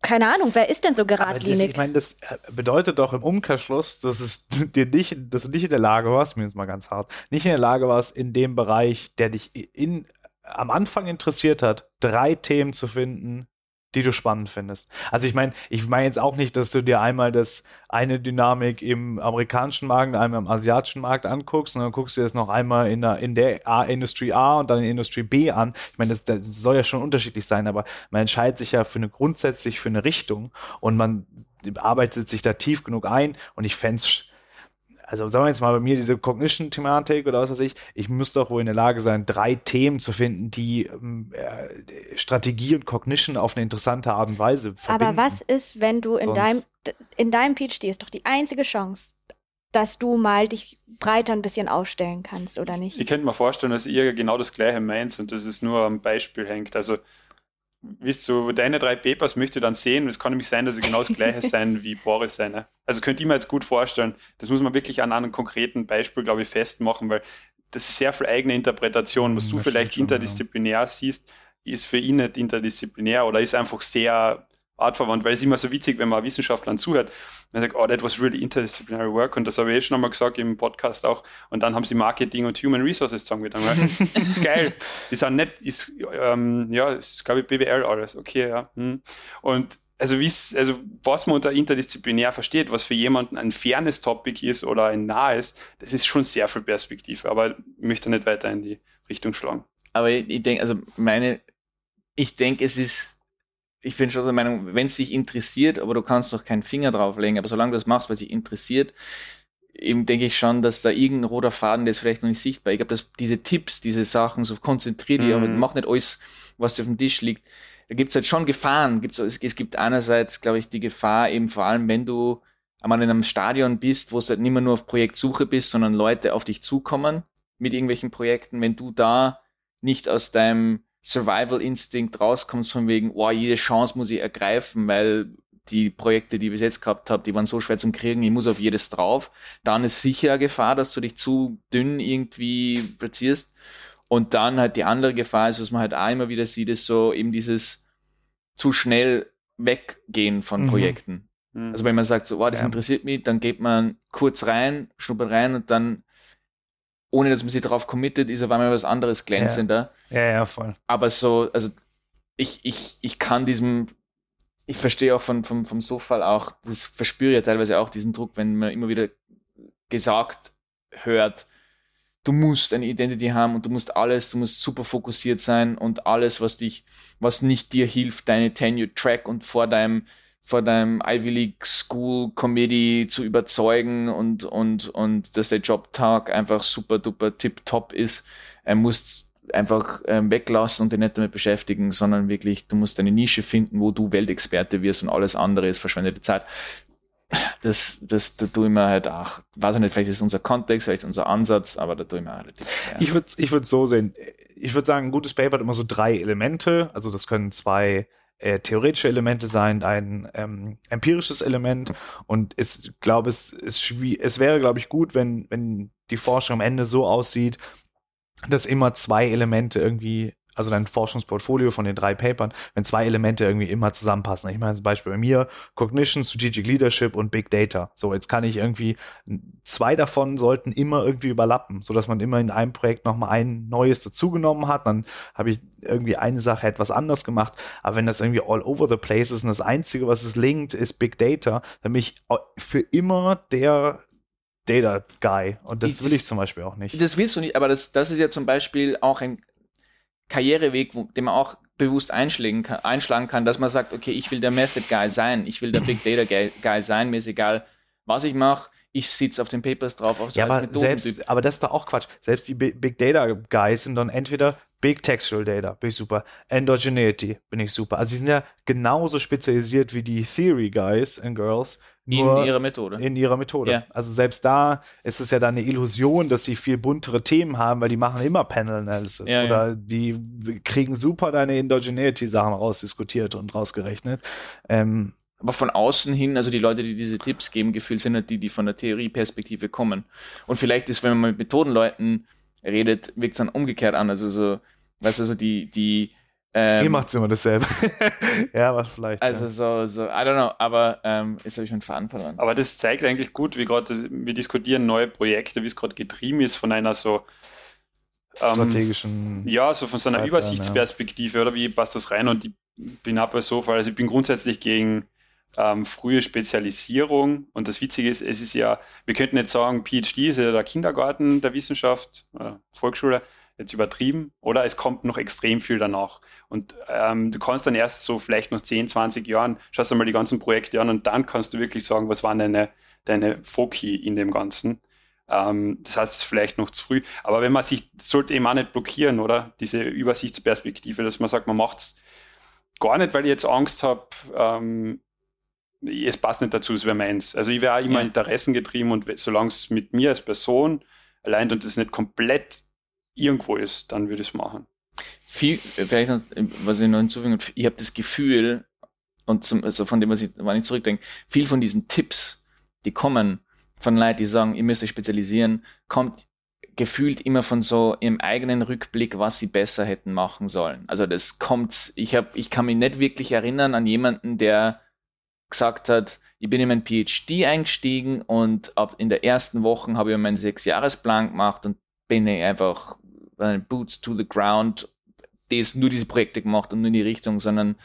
keine Ahnung, wer ist denn so Aber das, geradlinig? ich meine, das äh, bedeutet doch im Umkehrschluss, dass es *laughs* dir nicht, dass du nicht in der Lage warst, mir ist mal ganz hart, nicht in der Lage warst, in dem Bereich, der dich in, am Anfang interessiert hat, drei Themen zu finden, die du spannend findest. Also ich meine, ich meine jetzt auch nicht, dass du dir einmal das eine Dynamik im amerikanischen Markt, einmal im asiatischen Markt anguckst und dann guckst du dir das noch einmal in der, in der A Industrie A und dann in Industrie B an. Ich meine, das, das soll ja schon unterschiedlich sein, aber man entscheidet sich ja für eine grundsätzlich für eine Richtung und man arbeitet sich da tief genug ein und ich fände also sagen wir jetzt mal bei mir diese Cognition-Thematik oder was weiß ich, ich muss doch wohl in der Lage sein, drei Themen zu finden, die ähm, äh, Strategie und Cognition auf eine interessante Art und Weise verbinden. Aber was ist, wenn du in Sonst- deinem, in deinem PhD ist doch die einzige Chance, dass du mal dich breiter ein bisschen aufstellen kannst, oder nicht? Ich könnte mir vorstellen, dass ihr genau das gleiche meint und dass es nur am Beispiel hängt. Also, wisst du, deine drei Papers möchte ich dann sehen es kann nämlich sein, dass sie genau das gleiche *laughs* sein wie Boris seine. Also könnte ich mir jetzt gut vorstellen. Das muss man wirklich an einem konkreten Beispiel, glaube ich, festmachen, weil das ist sehr viel eigene Interpretation. Was du das vielleicht stimmt schon, interdisziplinär siehst, ist für ihn nicht interdisziplinär oder ist einfach sehr artverwandt, weil es immer so witzig, wenn man Wissenschaftlern zuhört und sagt, oh, that was really interdisciplinary work und das habe ich eh schon einmal gesagt im Podcast auch und dann haben sie Marketing und Human Resources zusammengetan. *laughs* Geil, die sind nicht, ist, ähm, ja, ist glaube ich BWL alles, okay, ja. Hm. Und also, also was man unter interdisziplinär versteht, was für jemanden ein fernes Topic ist oder ein nahes, das ist schon sehr viel Perspektive, aber ich möchte nicht weiter in die Richtung schlagen. Aber ich, ich denke, also meine, ich denke, es ist, ich bin schon der Meinung, wenn es dich interessiert, aber du kannst doch keinen Finger drauflegen, aber solange du das machst, weil es dich interessiert, eben denke ich schon, dass da irgendein roter Faden, der ist vielleicht noch nicht sichtbar. Ich glaube, dass diese Tipps, diese Sachen, so konzentrier dich, Mhm. aber mach nicht alles, was dir auf dem Tisch liegt. Da gibt es halt schon Gefahren. Gibt's, es, es gibt einerseits, glaube ich, die Gefahr, eben vor allem, wenn du einmal in einem Stadion bist, wo es halt nicht mehr nur auf Projektsuche bist, sondern Leute auf dich zukommen mit irgendwelchen Projekten, wenn du da nicht aus deinem Survival-Instinkt rauskommst, von wegen, oh, jede Chance muss ich ergreifen, weil die Projekte, die ich bis jetzt gehabt habe, die waren so schwer zum Kriegen, ich muss auf jedes drauf, dann ist sicher eine Gefahr, dass du dich zu dünn irgendwie platzierst. Und dann halt die andere Gefahr ist, was man halt auch immer wieder sieht, ist so eben dieses zu schnell weggehen von Mhm. Projekten. Hm. Also wenn man sagt, so, wow, das Ja. interessiert mich, dann geht man kurz rein, schnuppert rein und dann, ohne dass man sich darauf committet, ist auf einmal was anderes glänzender. Ja, ja, voll. Aber so, also ich, ich, ich kann diesem, ich verstehe auch von, vom, vom So-Fall auch, das verspüre ja teilweise auch diesen Druck, wenn man immer wieder gesagt hört, du musst eine Identity haben und du musst alles, du musst super fokussiert sein und alles, was dich, was nicht dir hilft, deine Tenure Track und vor deinem, vor deinem Ivy League School Committee zu überzeugen und, und, und dass der Jobtag einfach super duper tip top ist, er musst einfach ähm, weglassen und dich nicht damit beschäftigen, sondern wirklich, du musst eine Nische finden, wo du Weltexperte wirst und alles andere ist verschwendete Zeit. Das, das, da tue ich mir halt auch, weiß ich nicht, vielleicht ist es unser Kontext, vielleicht unser Ansatz, aber da tue ich mir relativ. Ich würde ich würd so sehen. Ich würde sagen, ein gutes Paper hat immer so drei Elemente. Also das können zwei äh, theoretische Elemente sein, ein ähm, empirisches Element. Und ich glaube, es, schwie- es wäre, glaube ich, gut, wenn, wenn die Forschung am Ende so aussieht, dass immer zwei Elemente irgendwie, also dein Forschungsportfolio von den drei Papern, wenn zwei Elemente irgendwie immer zusammenpassen. Ich meine, zum Beispiel bei mir Cognition, Strategic Leadership und Big Data. So, jetzt kann ich irgendwie, zwei davon sollten immer irgendwie überlappen, so dass man immer in einem Projekt nochmal ein neues dazugenommen hat. Dann habe ich irgendwie eine Sache etwas anders gemacht. Aber wenn das irgendwie all over the place ist und das Einzige, was es linkt, ist Big Data, dann bin ich für immer der Data Guy. Und das Ich- will ich zum Beispiel auch nicht. Das willst du nicht, aber das, das ist ja zum Beispiel auch ein Karriereweg, den man auch bewusst einschlagen kann, einschlagen kann, dass man sagt, okay, ich will der Method Guy sein, ich will der Big Data Guy, sein, mir ist egal, was ich mache, ich sitze auf den Papers drauf, auch so ja, aber selbst, aber das ist doch auch Quatsch. Selbst die Bi- Big Data Guys sind dann entweder Big Textual Data, bin ich super. Endogeneity, bin ich super. Also, die sind ja genauso spezialisiert wie die Theory Guys and Girls, in ihrer Methode. in ihrer Methode. Ja. Also selbst da ist es ja dann eine Illusion, dass sie viel buntere Themen haben, weil die machen immer Panel Analysis Ja, oder die kriegen super deine Endogeneity-Sachen rausdiskutiert und rausgerechnet. Ähm, aber von außen hin, also die Leute, die diese Tipps geben, gefühlt sind halt die, die von der Theorieperspektive kommen. Und vielleicht ist, wenn man mit Methodenleuten redet, wirkt es dann umgekehrt an. Also so, weißt du, so die, die Ähm, Ihr macht immer dasselbe. *laughs* ja, was vielleicht. also ja. so, so, I don't know, aber ähm, jetzt habe ich meinen Faden verloren. Aber das zeigt eigentlich gut, wie gerade wir diskutieren neue Projekte, wie es gerade getrieben ist von einer so ähm, strategischen. Ja, so von so einer Pipeline, Übersichtsperspektive, oder wie passt das rein? Und ich bin ab so, also ich bin grundsätzlich gegen ähm, frühe Spezialisierung. Und das Witzige ist, es ist ja, wir könnten jetzt sagen, PhD ist ja der Kindergarten der Wissenschaft, äh, Volksschule, jetzt übertrieben, oder es kommt noch extrem viel danach. Und ähm, du kannst dann erst so vielleicht noch 10, 20 Jahren, schaust du mal die ganzen Projekte an und dann kannst du wirklich sagen, was waren deine, deine Foki in dem Ganzen. Ähm, das heißt, es ist vielleicht noch zu früh. Aber wenn man sich, sollte eben auch nicht blockieren, oder? Diese Übersichtsperspektive, dass man sagt, man macht es gar nicht, weil ich jetzt Angst habe, ähm, es passt nicht dazu, es wäre meins. Also ich wäre auch immer Ja. interessengetrieben und solange es mit mir als Person allein und das nicht komplett irgendwo ist, dann würde ich es machen. viel, vielleicht noch, was ich noch hinzufügen will, ich habe das Gefühl, und zum, also von dem, was ich, wenn ich zurückdenke, viel von diesen Tipps, die kommen von Leuten, die sagen, ihr müsst euch spezialisieren, kommt gefühlt immer von so im eigenen Rückblick, was sie besser hätten machen sollen. Also das kommt, ich habe, ich kann mich nicht wirklich erinnern an jemanden, der gesagt hat, ich bin in mein PhD eingestiegen und ab in der ersten Woche habe ich meinen Sechsjahresplan gemacht und bin ich einfach Boots to the ground, das nur diese Projekte gemacht und nur in die Richtung, sondern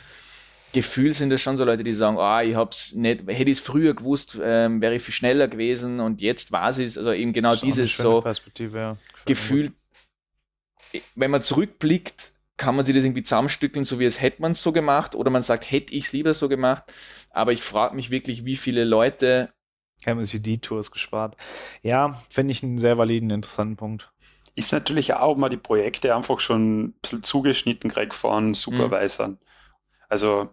Gefühl sind das schon so Leute, die sagen, ah, ich hab's nicht, hätte ich es früher gewusst, ähm, wäre ich viel schneller gewesen und jetzt war es, also eben genau dieses so Perspektive, ja. Gefühl, wenn man zurückblickt, kann man sich das irgendwie zusammenstückeln, so wie es hätte man es so gemacht, oder man sagt, hätte ich es lieber so gemacht. Aber ich frage mich wirklich, wie viele Leute Haben sich die Tours gespart. Ja, finde ich einen sehr validen, interessanten Punkt. Ist natürlich auch mal die Projekte einfach schon ein bisschen zugeschnitten kriegt von Supervisern. Also,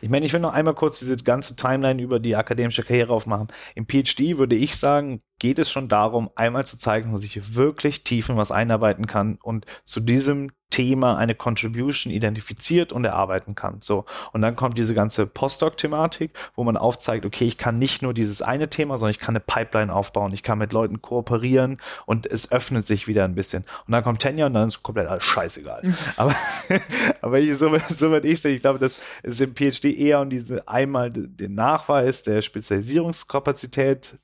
Ich meine, ich will noch einmal kurz diese ganze Timeline über die akademische Karriere aufmachen. Im PhD würde ich sagen, geht es schon darum, einmal zu zeigen, dass ich wirklich tief in was einarbeiten kann und zu diesem Thema eine Contribution identifiziert und erarbeiten kann. So. Und dann kommt diese ganze Postdoc-Thematik, wo man aufzeigt, okay, ich kann nicht nur dieses eine Thema, sondern ich kann eine Pipeline aufbauen, ich kann mit Leuten kooperieren und es öffnet sich wieder ein bisschen. Und dann kommt Tenure und dann ist komplett alles scheißegal. *laughs* aber, aber ich, so, *laughs* so würde ich sehen, ich glaube, das ist im PhD eher um diese einmal de- den Nachweis der Spezialisierungskapazität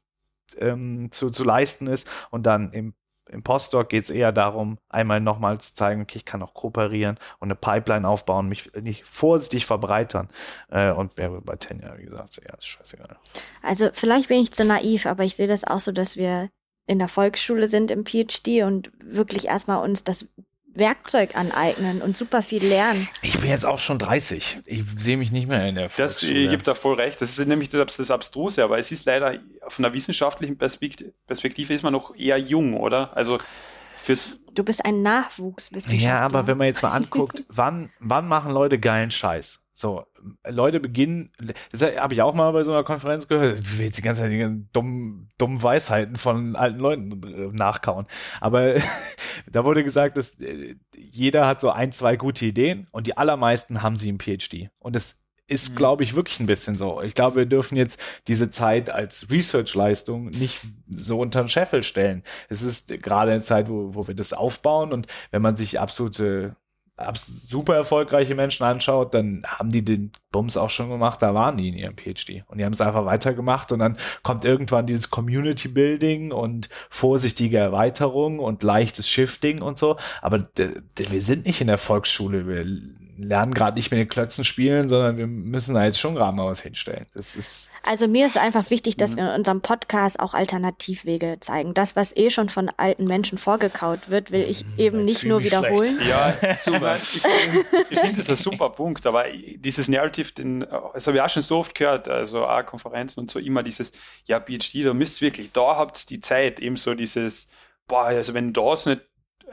ähm, zu, zu leisten ist und dann im im Postdoc geht es eher darum, einmal nochmal zu zeigen, okay, ich kann auch kooperieren und eine Pipeline aufbauen, mich nicht vorsichtig verbreitern. Äh, und bei Tenja, wie gesagt, ja, ist scheißegal. Also vielleicht bin ich zu naiv, aber ich sehe das auch so, dass wir in der Volksschule sind im PhD und wirklich erstmal uns das Werkzeug aneignen und super viel lernen. Ich bin jetzt auch schon 30. Ich sehe mich nicht mehr in der das Volksschule. gibt da voll recht. Das ist nämlich das, das Abstruse, aber es ist leider von der wissenschaftlichen Perspekt- Perspektive ist man noch eher jung, oder? Also fürs Du bist ein Nachwuchswissenschaftler. Ja, aber wenn man jetzt mal anguckt, *laughs* wann, wann machen Leute geilen Scheiß? So, Leute beginnen, das habe ich auch mal bei so einer Konferenz gehört, ich will jetzt die ganze Zeit die dummen, dummen Weisheiten von alten Leuten äh, nachkauen. Aber *laughs* da wurde gesagt, dass äh, jeder hat so ein, zwei gute Ideen und die allermeisten haben sie im PhD. Und das ist, Mhm. glaube ich, wirklich ein bisschen so. Ich glaube, wir dürfen jetzt diese Zeit als Research-Leistung nicht so unter den Scheffel stellen. Es ist gerade eine Zeit, wo, wo wir das aufbauen und wenn man sich absolute abs super erfolgreiche Menschen anschaut, dann haben die den Bums auch schon gemacht, da waren die in ihrem PhD und die haben es einfach weitergemacht und dann kommt irgendwann dieses Community Building und vorsichtige Erweiterung und leichtes Shifting und so, aber wir sind nicht in der Volksschule, wir lernen gerade nicht mit den Klötzen spielen, sondern wir müssen da jetzt schon gerade mal was hinstellen. Das ist Also mir ist einfach wichtig, dass Mhm. wir in unserem Podcast auch Alternativwege zeigen. Das, was eh schon von alten Menschen vorgekaut wird, will ich eben das nicht nur wiederholen. Ja, *laughs* super. Ich, ich finde das ein super Punkt, aber dieses Narrative, den, das habe ich auch schon so oft gehört, also auch Konferenzen und so, immer dieses, ja, PhD, da müsst ihr wirklich, da habt ihr die Zeit, eben so dieses, boah, also wenn das nicht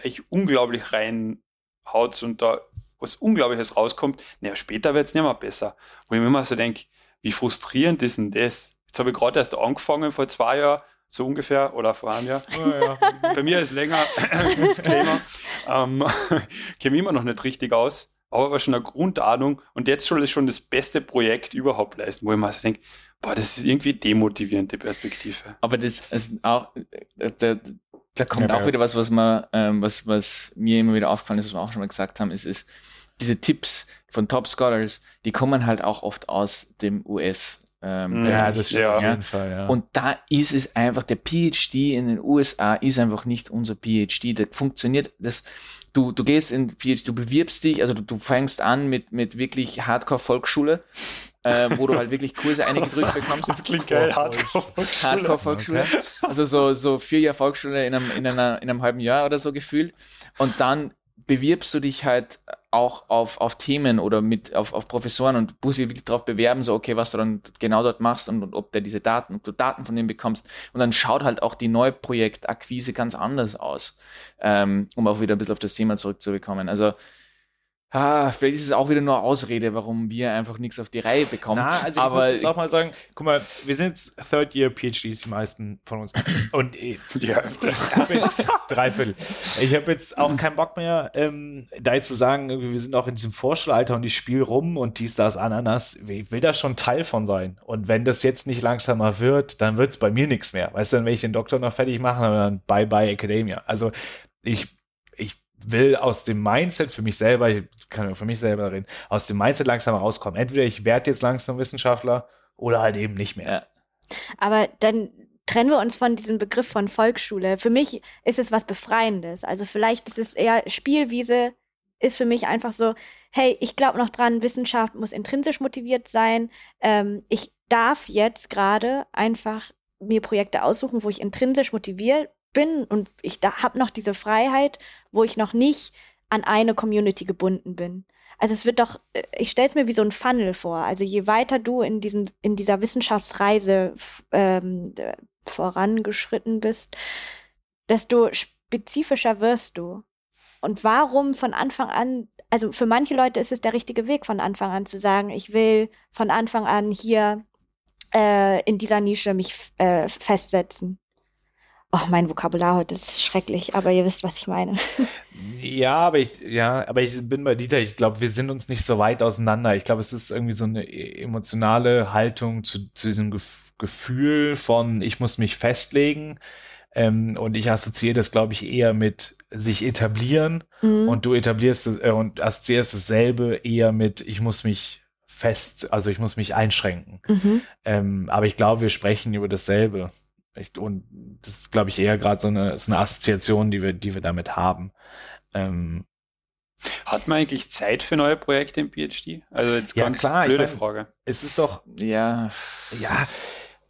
echt unglaublich reinhaut und da was Unglaubliches rauskommt, naja, später wird es nicht mehr besser. Wo ich mir immer so denke, wie frustrierend ist denn das? Jetzt habe ich gerade erst angefangen vor zwei Jahren, so ungefähr, oder vor einem Jahr. *laughs* Bei mir ist länger, *laughs* Disclaimer. Ähm, *laughs* käme immer noch nicht richtig aus, aber war schon eine Grundahnung und jetzt soll es schon das beste Projekt überhaupt leisten, wo ich mir so denke, boah, das ist irgendwie demotivierende Perspektive. Aber das ist auch, äh, da, da kommt Ja, auch ja. wieder was, was man, ähm, was, was mir immer wieder aufgefallen ist, was wir auch schon mal gesagt haben, ist, ist diese Tipps von Top Scholars, die kommen halt auch oft aus dem US. Ähm, Ja, Bereich. das stimmt auf ja. jeden Fall, ja. Und da ist es einfach, der PhD in den USA ist einfach nicht unser PhD. Der funktioniert, das, du, du gehst in PhD, du bewirbst dich, also du, du fängst an mit, mit wirklich Hardcore-Volksschule, äh, wo du halt wirklich Kurse eingedrückt bekommst. Das klingt geil, Hardcore. Hardcore-Volksschule. Also so, so vier Jahre Volksschule in einem, in, einer, in einem halben Jahr oder so gefühlt. Und dann bewirbst du dich halt auch auf, auf Themen oder mit auf, auf Professoren und musst dich wirklich darauf bewerben, so okay, was du dann genau dort machst und, und ob der diese Daten, ob du Daten von dem bekommst. Und dann schaut halt auch die Neuprojektakquise ganz anders aus, ähm, um auch wieder ein bisschen auf das Thema zurückzubekommen. Also Ah, vielleicht ist es auch wieder nur Ausrede, warum wir einfach nichts auf die Reihe bekommen. Na, also ich aber muss jetzt auch mal sagen, guck mal, wir sind jetzt Third Year PhDs, die meisten von uns. Und *laughs* ich Die Hälfte. habe jetzt drei Viertel. Ich habe jetzt auch keinen Bock mehr, ähm, da jetzt zu sagen, wir sind auch in diesem Vorschulalter und ich spiele rum und dies, das, Ananas. Ich will da schon Teil von sein. Und wenn das jetzt nicht langsamer wird, dann wird es bei mir nichts mehr. Weißt du, dann wenn ich den Doktor noch fertig mache, dann bye bye Academia. Also ich, ich will aus dem Mindset für mich selber, ich kann nur für mich selber reden, aus dem Mindset langsam rauskommen. Entweder ich werde jetzt langsam Wissenschaftler oder halt eben nicht mehr. Aber dann trennen wir uns von diesem Begriff von Volksschule. Für mich ist es was Befreiendes. Also vielleicht ist es eher Spielwiese, ist für mich einfach so, hey, ich glaube noch dran, Wissenschaft muss intrinsisch motiviert sein. Ähm, ich darf jetzt gerade einfach mir Projekte aussuchen, wo ich intrinsisch motiviert bin und ich da habe noch diese Freiheit, wo ich noch nicht an eine Community gebunden bin. Also es wird doch, äh, ich stelle es mir wie so ein Funnel vor. Also je weiter du in diesem, in dieser Wissenschaftsreise ähm, vorangeschritten bist, desto spezifischer wirst du. Und warum von Anfang an, also für manche Leute ist es der richtige Weg, von Anfang an zu sagen, ich will von Anfang an hier äh, in dieser Nische mich äh, festsetzen. Oh, mein Vokabular heute ist schrecklich, aber ihr wisst, was ich meine. Ja, aber ich, ja, aber ich bin bei Dieter. Ich glaube, wir sind uns nicht so weit auseinander. Ich glaube, es ist irgendwie so eine e- emotionale Haltung zu, zu diesem Gef Gefühl von, ich muss mich festlegen. Ähm, und ich assoziiere das, glaube ich, eher mit sich etablieren. Mhm. Und du etablierst es, äh, und assoziierst dasselbe eher mit, ich muss mich fest, also ich muss mich einschränken. mhm. Ähm, aber ich glaube, wir sprechen über dasselbe. Ich, und das ist, glaube ich, eher gerade so eine, so eine Assoziation, die wir, die wir damit haben. Ähm, Hat man eigentlich Zeit für neue Projekte im PhD? Also jetzt Ja, ganz klar, ich blöde mein- Frage. es ist doch, Ja, ja,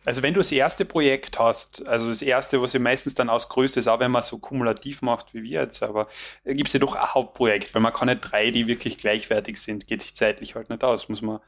Also wenn du das erste Projekt hast, also das erste, was ja meistens dann ausgrößt ist, auch wenn man so kumulativ macht wie wir jetzt, aber gibt es ja doch ein Hauptprojekt, weil man kann nicht drei, die wirklich gleichwertig sind, geht sich zeitlich halt nicht aus, muss man,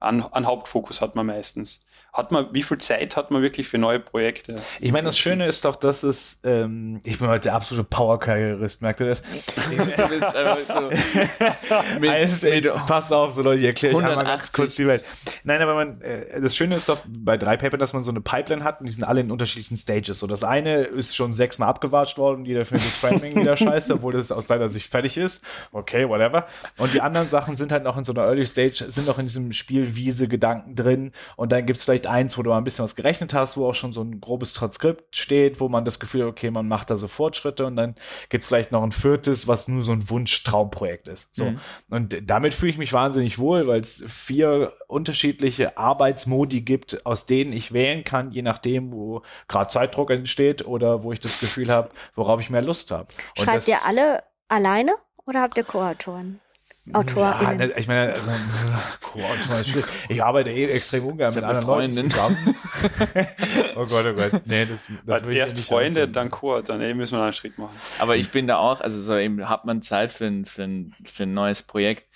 an, an Hauptfokus hat man meistens. Hat man, wie viel Zeit hat man wirklich für neue Projekte? ich meine, das Schöne ist doch, dass es, ähm, ich bin heute der absolute Power-Karrierist, merkt ihr das? *laughs* du bist einfach so mit, Alles, ey, pass auf, so Leute, ich erkläre euch einmal ganz 180. kurz die Welt. Nein, aber man, äh, das Schöne ist doch bei drei Paper, dass man so eine Pipeline hat und die sind alle in unterschiedlichen Stages. So, das eine ist schon sechsmal abgewatscht worden, jeder findet das Framing wieder scheiße, obwohl das aus seiner Sicht fertig ist. Okay, whatever. Und die anderen Sachen sind halt noch in so einer Early Stage, sind noch in diesem Spielwiese-Gedanken drin. Und dann gibt's vielleicht eins, wo du mal ein bisschen was gerechnet hast, wo auch schon so ein grobes Transkript steht, wo man das Gefühl hat, okay, man macht da so Fortschritte und dann gibt's vielleicht noch ein viertes, was nur so ein Wunsch-Traumprojekt ist. So. Mhm. Und damit fühle ich mich wahnsinnig wohl, weil es vier unterschiedliche Arbeitsmodi gibt, aus denen ich wählen kann, je nachdem, wo gerade Zeitdruck entsteht oder wo ich das Gefühl habe, worauf ich mehr Lust habe. Schreibt ihr alle alleine oder habt ihr Co-Autoren? Ja, AutorInnen? ne, ich meine, also, *laughs* Co-Autor ist schwierig. ich arbeite eh extrem ungern Ich mit anderen Leuten Freundin. zusammen. *laughs* oh Gott, oh Gott. Nee, das, das will ich erst ja nicht Freunde, antun. dann Co, dann ey, müssen wir einen Schritt machen. Aber ich bin da auch, also so eben hat man Zeit für ein, für ein, für ein neues Projekt.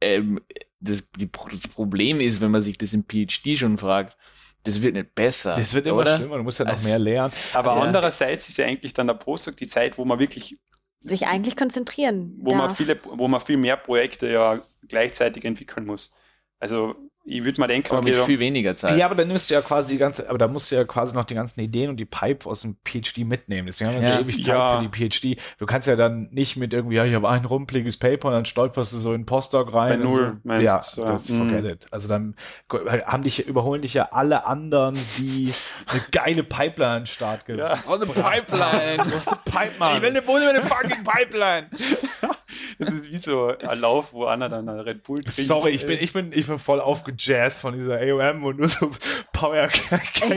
Ähm, das, die, das Problem ist, wenn man sich das im PhD schon fragt, das wird nicht besser. Das wird immer oder? schlimmer, du musst ja noch Also- mehr lernen. Aber Also- andererseits ist ja eigentlich dann der Postdoc die Zeit, wo man wirklich, Sich eigentlich konzentrieren wo man darf. viele, wo man viel mehr Projekte ja gleichzeitig entwickeln muss. Also ich würde mal denken, Aber okay, mit viel weniger Zeit. Ja, aber dann nimmst du ja quasi die ganze, aber da musst du ja quasi noch die ganzen Ideen und die Pipe aus dem PhD mitnehmen. Deswegen haben wir Ja. so ewig Zeit Ja. für die PhD. Du kannst ja dann nicht mit irgendwie, ja, ich habe ein rumpeliges Paper und dann stolperst du so in Postdoc rein. Bei und null, so. meinst ja, du, das ja. forget Mhm. it. Also dann haben dich, überholen dich ja alle anderen, die eine geile Pipeline an den Start gebracht Ja. Aus dem Pipeline. Pipeline. eine, wo ist meine fucking Pipeline? *laughs* Das ist wie so ein Lauf, wo einer dann einen Red Bull trinkt. Sorry, ich bin, ich bin, ich bin voll aufgejazzt von dieser AOM und nur so Power Ich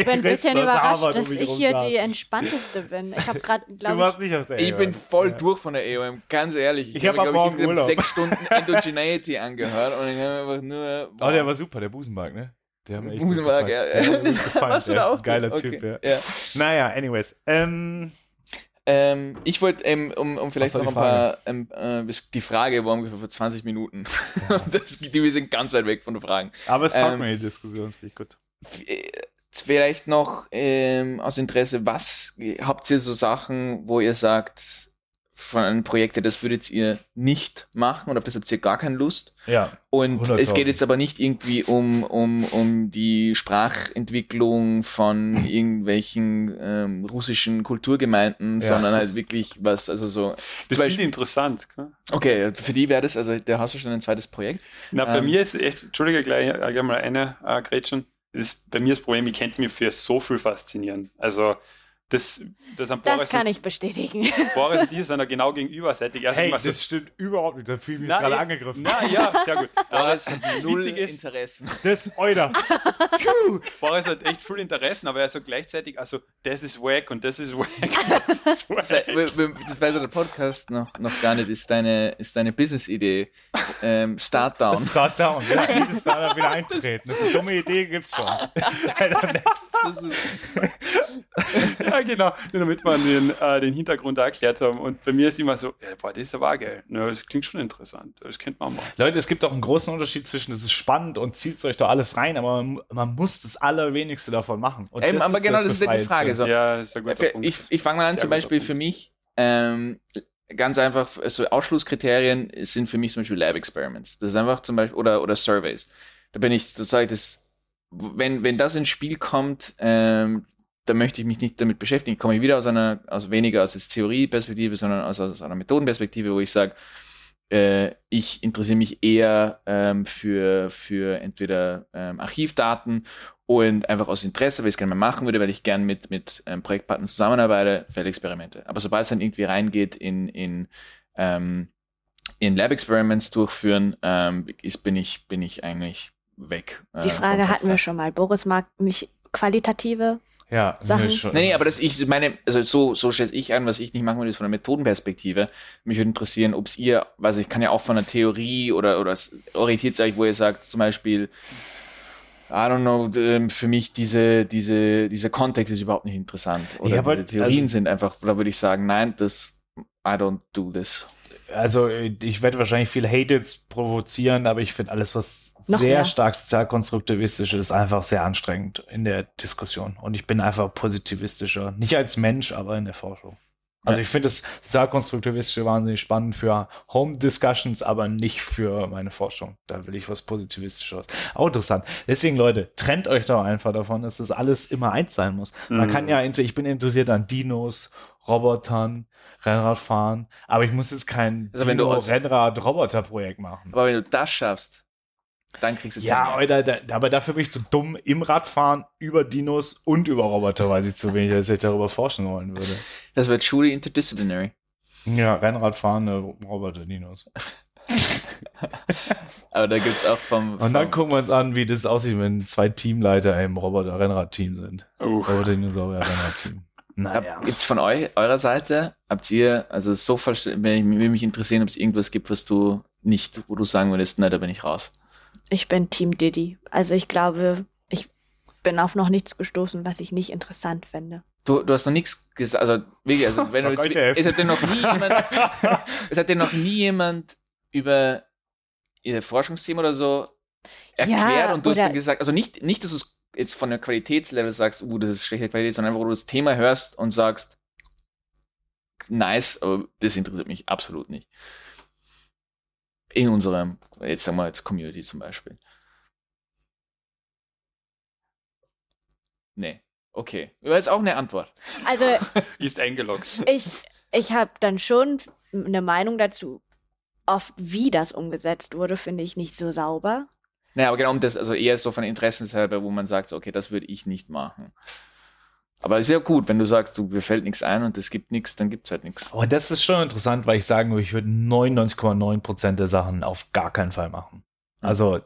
bin ein bisschen überrascht, dass ich hier die entspannteste bin. Ich habe gerade, Du glaube warst nicht auf der Ich AOM. bin voll Ja. durch von der AOM, ganz ehrlich. Ich hab mir, ab glaub morgen insgesamt sechs Stunden Endogeneity angehört und ich habe einfach nur. Oh, der war super, der Busenmark, ne? Der hat mir echt Busenmark, gefallen. ja. *laughs* Gefallen. Hast du der da ist auch ein geiler okay. Typ, ja. ja. Naja, anyways. Ähm, Ähm, ich wollte, ähm, um, um vielleicht noch ein paar, ähm, äh, die Frage war ungefähr vor 20 Minuten. *laughs* das, die, wir sind ganz weit weg von den Fragen. aber es taugt Ähm, mir die Diskussion, finde ich gut. Äh, Vielleicht noch ähm, aus Interesse, was habt ihr so Sachen, wo ihr sagt, von einem Projekt, das würdet ihr nicht machen oder auf das habt ihr gar keine Lust? Ja. Und 100.000. es geht jetzt aber nicht irgendwie um, um, um die Sprachentwicklung von *laughs* irgendwelchen ähm, russischen Kulturgemeinden, Ja. sondern halt wirklich was, also so. Das ich interessant. Okay, für die wäre das, also da hast du schon ein zweites Projekt. Na, bei Ähm. mir ist echt, Entschuldige, gleich, äh, gleich mal eine äh, Gretchen. Das ist bei mir das Problem, ich könnte mich für so viel faszinieren. Also, das, das an das kann ich bestätigen. *laughs* Boris und ich sind da genau gegenüberseitig. Also Hey, immer so- das stimmt überhaupt nicht. Da fühle ich mich gerade angegriffen. Na ja, sehr gut. *laughs* Aber Boris das hat null Witzige ist, Interessen. Das ist euer. Boris hat echt viel Interessen, aber er so gleichzeitig, also das ist wack und das ist wack *laughs* das ist Das wack. das weiß ja der Podcast noch, noch gar nicht, ist deine, ist deine Business-Idee. Ähm, Start Down. Start down. Ja, jedes Startup wieder eintreten. Das ist eine dumme Idee, gibt's schon. Alter, next. Das ist, Ja, genau. Damit wir den, äh, den Hintergrund da erklärt haben. Und bei mir ist immer so, ja, boah, das ist aber geil. Ja, das klingt schon interessant. Das kennt man mal. Leute, es gibt auch einen großen Unterschied zwischen, das ist spannend und zieht euch doch alles rein, aber man, man muss das Allerwenigste davon machen. Und Eben, aber genau, das was ist ja die Frage. So, Ja, ist ein guter Für- Punkt. ich ich fange mal an, Sehr zum Beispiel Punkt. für mich, ähm, ganz einfach, so Ausschlusskriterien sind für mich zum Beispiel Lab Experiments. Das ist einfach zum Beispiel, oder, oder Surveys. Da bin ich, das sage ich, das, wenn, wenn das ins Spiel kommt, ähm, da möchte ich mich nicht damit beschäftigen. Komme ich wieder aus einer, also weniger aus der Theorieperspektive, sondern aus, aus einer Methodenperspektive, wo ich sage, äh, ich interessiere mich eher ähm, für, für entweder ähm, Archivdaten und einfach aus Interesse, weil ich es gerne mal machen würde, weil ich gerne mit, mit ähm, Projektpartnern zusammenarbeite, Feldexperimente. Aber sobald es dann irgendwie reingeht in, in, ähm, in Lab-Experiments durchführen, ähm, ist, bin, ich, bin ich eigentlich weg. äh, Die Frage hatten wir schon mal. Boris mag mich qualitative. Ja, Sachen. nee, schon. Nee, nee, aber das ich meine, also so, so schätze ich an, was ich nicht machen würde, ist von der Methodenperspektive. Mich würde interessieren, ob es ihr, weiß ich, kann ja auch von der Theorie oder, oder es orientiert euch, wo ihr sagt, zum Beispiel, I don't know, ähm, für mich diese, diese, dieser Kontext ist überhaupt nicht interessant. Oder Ja, aber- diese Theorien also- sind einfach, da würde ich sagen, nein, das, I don't do this. Also ich werde wahrscheinlich viel Hate jetzt provozieren, aber ich finde alles, was Noch sehr mehr. stark sozialkonstruktivistisch ist, einfach sehr anstrengend in der Diskussion. Und ich bin einfach positivistischer. Nicht als Mensch, aber in der Forschung. Also Ja. ich finde das sozialkonstruktivistische wahnsinnig spannend für Home-Discussions, aber nicht für meine Forschung. Da will ich was Positivistisches. Auch interessant. Deswegen, Leute, trennt euch doch einfach davon, dass das alles immer eins sein muss. Man Mhm. kann ja, ich bin interessiert an Dinos, Robotern, Rennradfahren, aber ich muss jetzt kein Also Rennrad-Roboter-Projekt machen. Aber wenn du das schaffst, dann kriegst du Ja. Alter, da, aber dafür bin ich zu dumm im Radfahren über Dinos und über Roboter, weiß ich zu wenig, als ich darüber forschen wollen würde. Das wird truly interdisciplinary. Ja, Rennradfahren, äh, Roboter, Dinos. *laughs* Aber da gibt's auch vom, Und dann vom gucken wir uns an, wie das aussieht, wenn zwei Teamleiter im Roboter-Rennrad-Team sind. Roboter-Dinosaurier-Rennrad-Team. Naja. Hab, gibt's von euch, eurer Seite, habt ihr, also so will mich interessieren, ob es irgendwas gibt, was du nicht, wo du sagen würdest, na, da bin ich raus. Ich bin Team Diddy. Also ich glaube, ich bin auf noch nichts gestoßen, was ich nicht interessant finde. Du, du hast noch nichts gesagt, also wirklich, also wenn du jetzt, es hat dir noch nie jemand, *laughs* es hat dir noch nie jemand über ihr Forschungsthema oder so erklärt Ja, und du hast dann gesagt, also nicht, nicht, dass du es jetzt von der Qualitätslevel sagst, uh, das ist schlechte Qualität, sondern einfach, wo du das Thema hörst und sagst, nice, aber das interessiert mich absolut nicht. In unserem, jetzt sagen wir jetzt Community zum Beispiel. Nee. Okay. War jetzt auch eine Antwort. Also *laughs* Ist eingeloggt. ich, ich habe dann schon eine Meinung dazu. Oft, wie das umgesetzt wurde, finde ich nicht so sauber. Naja, aber genau um das, also eher so von Interessenshalber, wo man sagt, okay, das würde ich nicht machen. Aber ist ja gut, wenn du sagst, du, mir fällt nichts ein und es gibt nichts, dann gibt es halt nichts. Aber das ist schon interessant, weil ich sagen würde, ich würde 99,9% der Sachen auf gar keinen Fall machen. Also,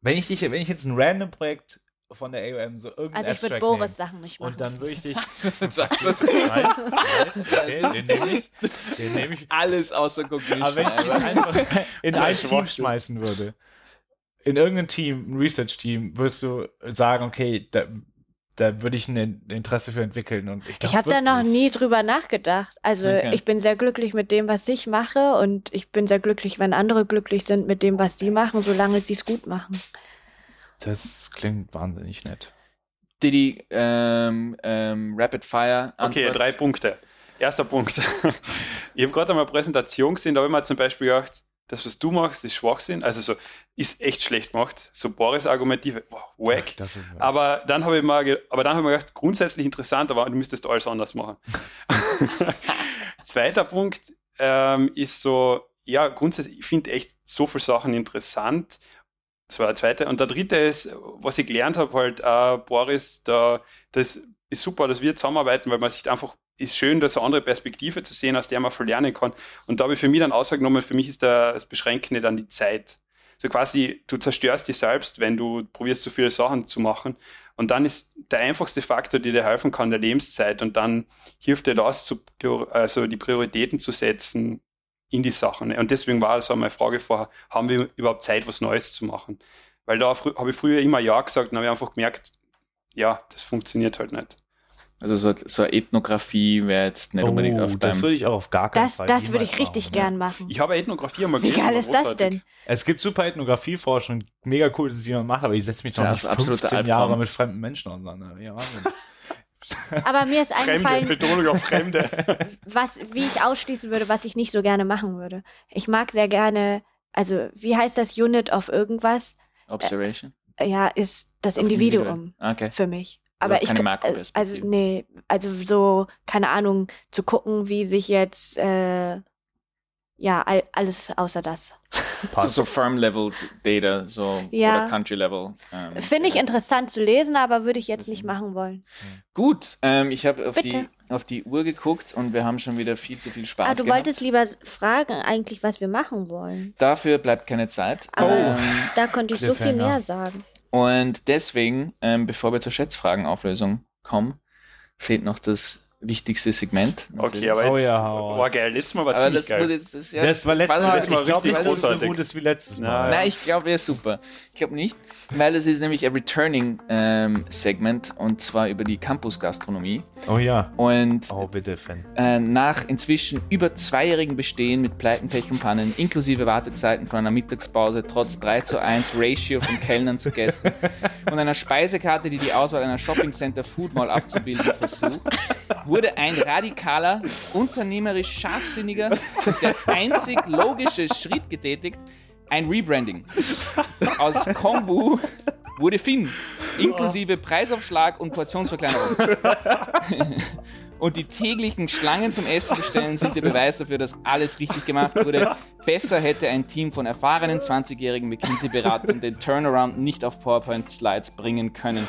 wenn ich dich, wenn ich jetzt ein random Projekt von der AOM so irgendein Also ich würde Abstract Boris nehmen, Sachen nicht machen. und dann würde ich dich. *laughs* Sag das. Nice, nice, okay, den nehme ich. Den nehme ich. Alles außer Cognition. Aber wenn ich Alter. einfach in ein Team Schwachsinn. schmeißen würde, in irgendein Team, ein Research-Team, wirst du sagen, okay, da, da würde ich ein Interesse für entwickeln. Und ich, glaub Ich habe da noch nie drüber nachgedacht. Also Okay. ich bin sehr glücklich mit dem, was ich mache und ich bin sehr glücklich, wenn andere glücklich sind mit dem, was sie machen, solange sie es gut machen. Das klingt wahnsinnig nett. Didi, ähm, ähm, Rapid Fire. Okay, Antwort. drei Punkte. Erster Punkt. ich habe gerade einmal Präsentation gesehen, da habe ich mir zum Beispiel gedacht, das, was du machst, ist Schwachsinn. Also so, ist echt schlecht gemacht. So Boris Argumentive, wow, wack. Ist- Aber dann habe ich mal, aber dann habe ich mir gedacht, grundsätzlich interessant, aber du müsstest alles anders machen. *laughs* Zweiter Punkt ähm, ist so, ja, grundsätzlich, ich finde echt so viele Sachen interessant. Das war der zweite. Und der dritte ist, was ich gelernt habe, halt, äh, Boris, da, das ist super, dass wir zusammenarbeiten, weil man sich einfach, ist schön, da so eine andere Perspektive zu sehen, aus der man viel lernen kann. Und da habe ich für mich dann ausgenommen, für mich ist da das Beschränkende dann die Zeit. So quasi, du zerstörst dich selbst, wenn du probierst, so viele Sachen zu machen. Und dann ist der einfachste Faktor, der dir helfen kann, der Lebenszeit. Und dann hilft dir das, zu, also die Prioritäten zu setzen in die Sachen. Und deswegen war also meine Frage vorher, haben wir überhaupt Zeit, was Neues zu machen? Weil da habe ich früher immer Ja gesagt und habe ich einfach gemerkt, ja, das funktioniert halt nicht. Also so, so eine Ethnographie wäre jetzt nicht unbedingt auf Oh, das deinem... würde ich auch auf gar keinen Das, Fall. das würde ich richtig machen, gern ja. machen. Ich habe Ethnographie einmal Wie gelesen, geil war ist das denn? Es gibt super Ethnografieforschung, mega cool, dass es jemand macht, aber ich setze mich doch Ja, nicht das ist absoluter 15 Jahre mit fremden Menschen auseinander. Ja, Wahnsinn. *laughs* Aber mir ist *laughs* eingefallen, Betonung auf Fremde. *laughs* was, wie ich ausschließen würde, was ich nicht so gerne machen würde. Ich mag sehr gerne, also wie heißt das Unit of irgendwas? Observation. Ja, ist das Auf individuum Okay. für mich. Also Aber ich also nee, also so keine Ahnung zu gucken, wie sich jetzt äh, ja all, alles außer das. Also so Firm-Level-Data, so Ja. oder Country-Level. ähm, Finde ich Data. interessant zu lesen, aber würde ich jetzt nicht machen wollen. Gut, ähm, ich habe auf die, auf die Uhr geguckt und wir haben schon wieder viel zu viel Spaß Ah, du gehabt. wolltest lieber fragen eigentlich, was wir machen wollen. Dafür bleibt keine Zeit. Aber Ähm, da konnte ich so viel mehr sagen. und deswegen, ähm, bevor wir zur Schätzfragenauflösung kommen, fehlt noch das wichtigste Segment. Okay, aber Oh jetzt ja, hau war geil. Letztes Mal war aber ziemlich das, geil. jetzt, das, ja, das war letztes Mal, letztes Mal ich glaube richtig nicht, es so großartig. gut ist wie letztes Nein. Mal. Nein, ich glaube, er ist super. Ich glaube nicht, weil es ist nämlich ein Returning-Segment und zwar über die Campus-Gastronomie. Oh ja. Und Oh, bitte, Fan. äh, nach inzwischen über zweijährigen Bestehen mit Pleiten, Pech und Pannen, inklusive Wartezeiten von einer Mittagspause, trotz 3 zu 1 Ratio von Kellnern zu Gästen *laughs* und einer Speisekarte, die die Auswahl einer Shopping Center Food Mall abzubilden versucht, *laughs* wurde ein radikaler, unternehmerisch scharfsinniger, der einzig logische Schritt getätigt, ein Rebranding. Aus Kombu wurde Finn, inklusive Preisaufschlag und Portionsverkleinerung. Und die täglichen Schlangen zum Essen bestellen sind der Beweis dafür, dass alles richtig gemacht wurde. Besser hätte ein Team von erfahrenen 20-jährigen McKinsey-Beratern den Turnaround nicht auf PowerPoint-Slides bringen können.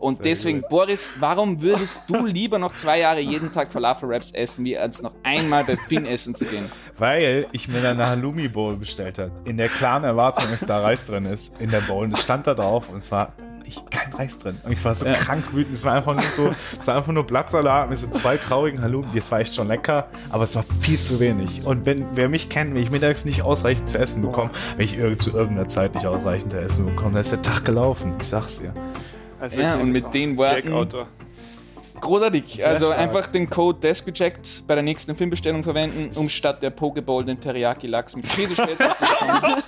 Und deswegen, Boris, warum würdest du lieber noch zwei Jahre jeden Tag Falafel-Wraps essen, wie als noch einmal bei Finn essen zu gehen? Weil ich mir dann eine Halloumi Bowl bestellt habe. In der klaren Erwartung, dass da Reis drin ist. In der Bowl. Und es stand da drauf und es war nicht, kein Reis drin. Und ich war so Ja. krank wütend. Es war einfach nur so, es war einfach nur Blattsalat mit so zwei traurigen Halloumi. Das war echt schon lecker, aber es war viel zu wenig. Und wenn, wer mich kennt, wenn ich mittags nicht ausreichend zu essen bekomme, wenn ich zu irgendeiner Zeit nicht ausreichend zu essen bekomme, dann ist der Tag gelaufen. Ich sag's dir. Also Ja, und mit den Worten- Gag-Autor. Großartig. Sehr also stark. einfach den Code DeskReject bei der nächsten Filmbestellung verwenden, um statt der Pokeball den Teriyaki-Lachs mit Käsespätzle zu *laughs* bekommen.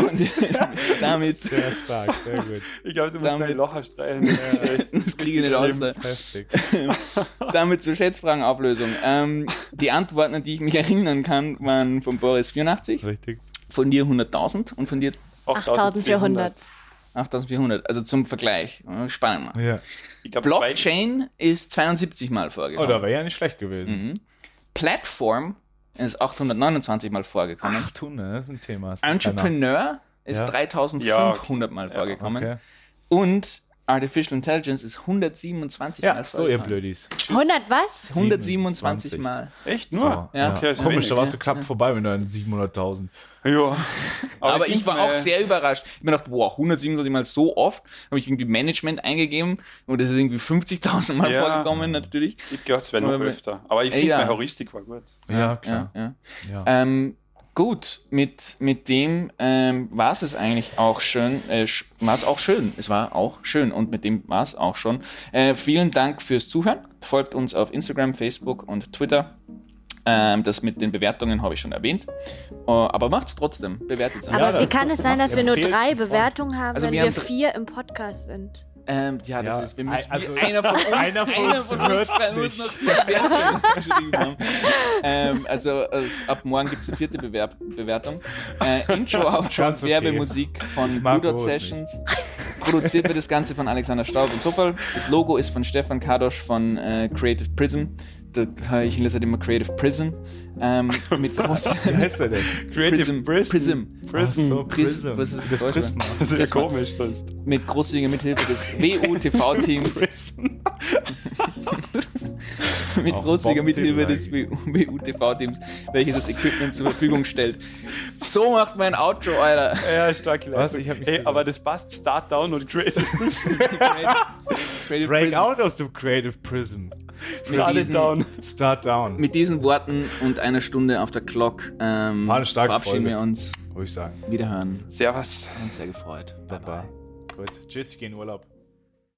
Und *laughs* damit, Sehr stark, sehr gut. Ich glaube, du musst Damit- meine Locher streichen. *laughs* das kriege ich nicht aus. Damit zur Schätzfragenauflösung. Ähm, die Antworten, an die ich mich erinnern kann, waren von Boris 84, Richtig. von dir 100.000 und von dir 8400. 8.400. Also zum Vergleich. Spannend. Ja. Ich glaube, zwei, Blockchain ist 72 Mal Oh, vorgekommen. da wäre ja nicht schlecht gewesen. Mhm. Platform ist 829 Mal vorgekommen. 800, das ist ein Thema. keiner. Entrepreneur ist Ja. 3500 Mal Ja, vorgekommen. Okay. Und Artificial Intelligence ist 127 Ja, Mal so ihr. Blödis. 100 was? 127 27. Mal. Echt? So, Nur? Ja. Okay, Komisch, da warst du ja. knapp vorbei mit deinen 700.000. Ja. *laughs* Aber, ich, find, war auch sehr überrascht. Ich mir gedacht, wow, 127 Mal so oft. Habe ich irgendwie Management eingegeben und das ist irgendwie 50.000 Mal Ja. vorgekommen natürlich. Ich glaube, es wäre noch Aber- öfter. Aber ich Ja, finde, ja. meine Heuristik war gut. Ja, klar. Ja, ja. Ja. Ähm, gut, mit, mit dem ähm, war es eigentlich auch schön. Äh, war es auch schön. Es war auch schön und mit dem war es auch schon. Äh, vielen Dank fürs Zuhören. Folgt uns auf Instagram, Facebook und Twitter. Ähm, das mit den Bewertungen habe ich schon erwähnt. Äh, aber macht's trotzdem. Bewertet es Aber Ja, wie kann es sein, dass wir nur drei. Bewertungen haben, Also wenn wir wir, vier im Podcast sind? Ähm, ja, das Ja, ist, wir müssen, also- einer von *laughs* uns, einer von uns noch die geschrieben haben. ähm, also, also ab morgen gibt es eine vierte Bewerb Bewertung. Äh, Intro, *laughs* Outro und okay. Werbemusik von nicht. Sessions. Produziert wird das Ganze von Alexander Staub und Zufall. Das Logo ist von Stefan Kadosch von äh, Creative Prism. Da, ich lese halt immer Creative Prison. Ähm, *laughs* mit groß, Wie heißt der denn? *laughs* Creative Prism. Prism. Ach so, Prism. Prism. Was ist das? Prisma. Das ist ja komisch. Ist mit großzügiger Mithilfe des WUTV-Teams. Prism. *laughs* mit großzügiger Mithilfe des WUTV-Teams, welches das Equipment zur Verfügung stellt. So macht mein Outro, Alter. Ja, starke Was? Ich zugehört. aber das passt. Start down und Creative Prism. Creative Break Prism. out of the creative prism. Start diesen- it down. Start down. Mit diesen Worten und einer Stunde auf der Clock ähm, verabschieden Folge. wir uns. Würde ich sagen. Wiederhören. Servus. Uns sehr gefreut. Bye bye. Gut. Tschüss, ich gehe in Urlaub.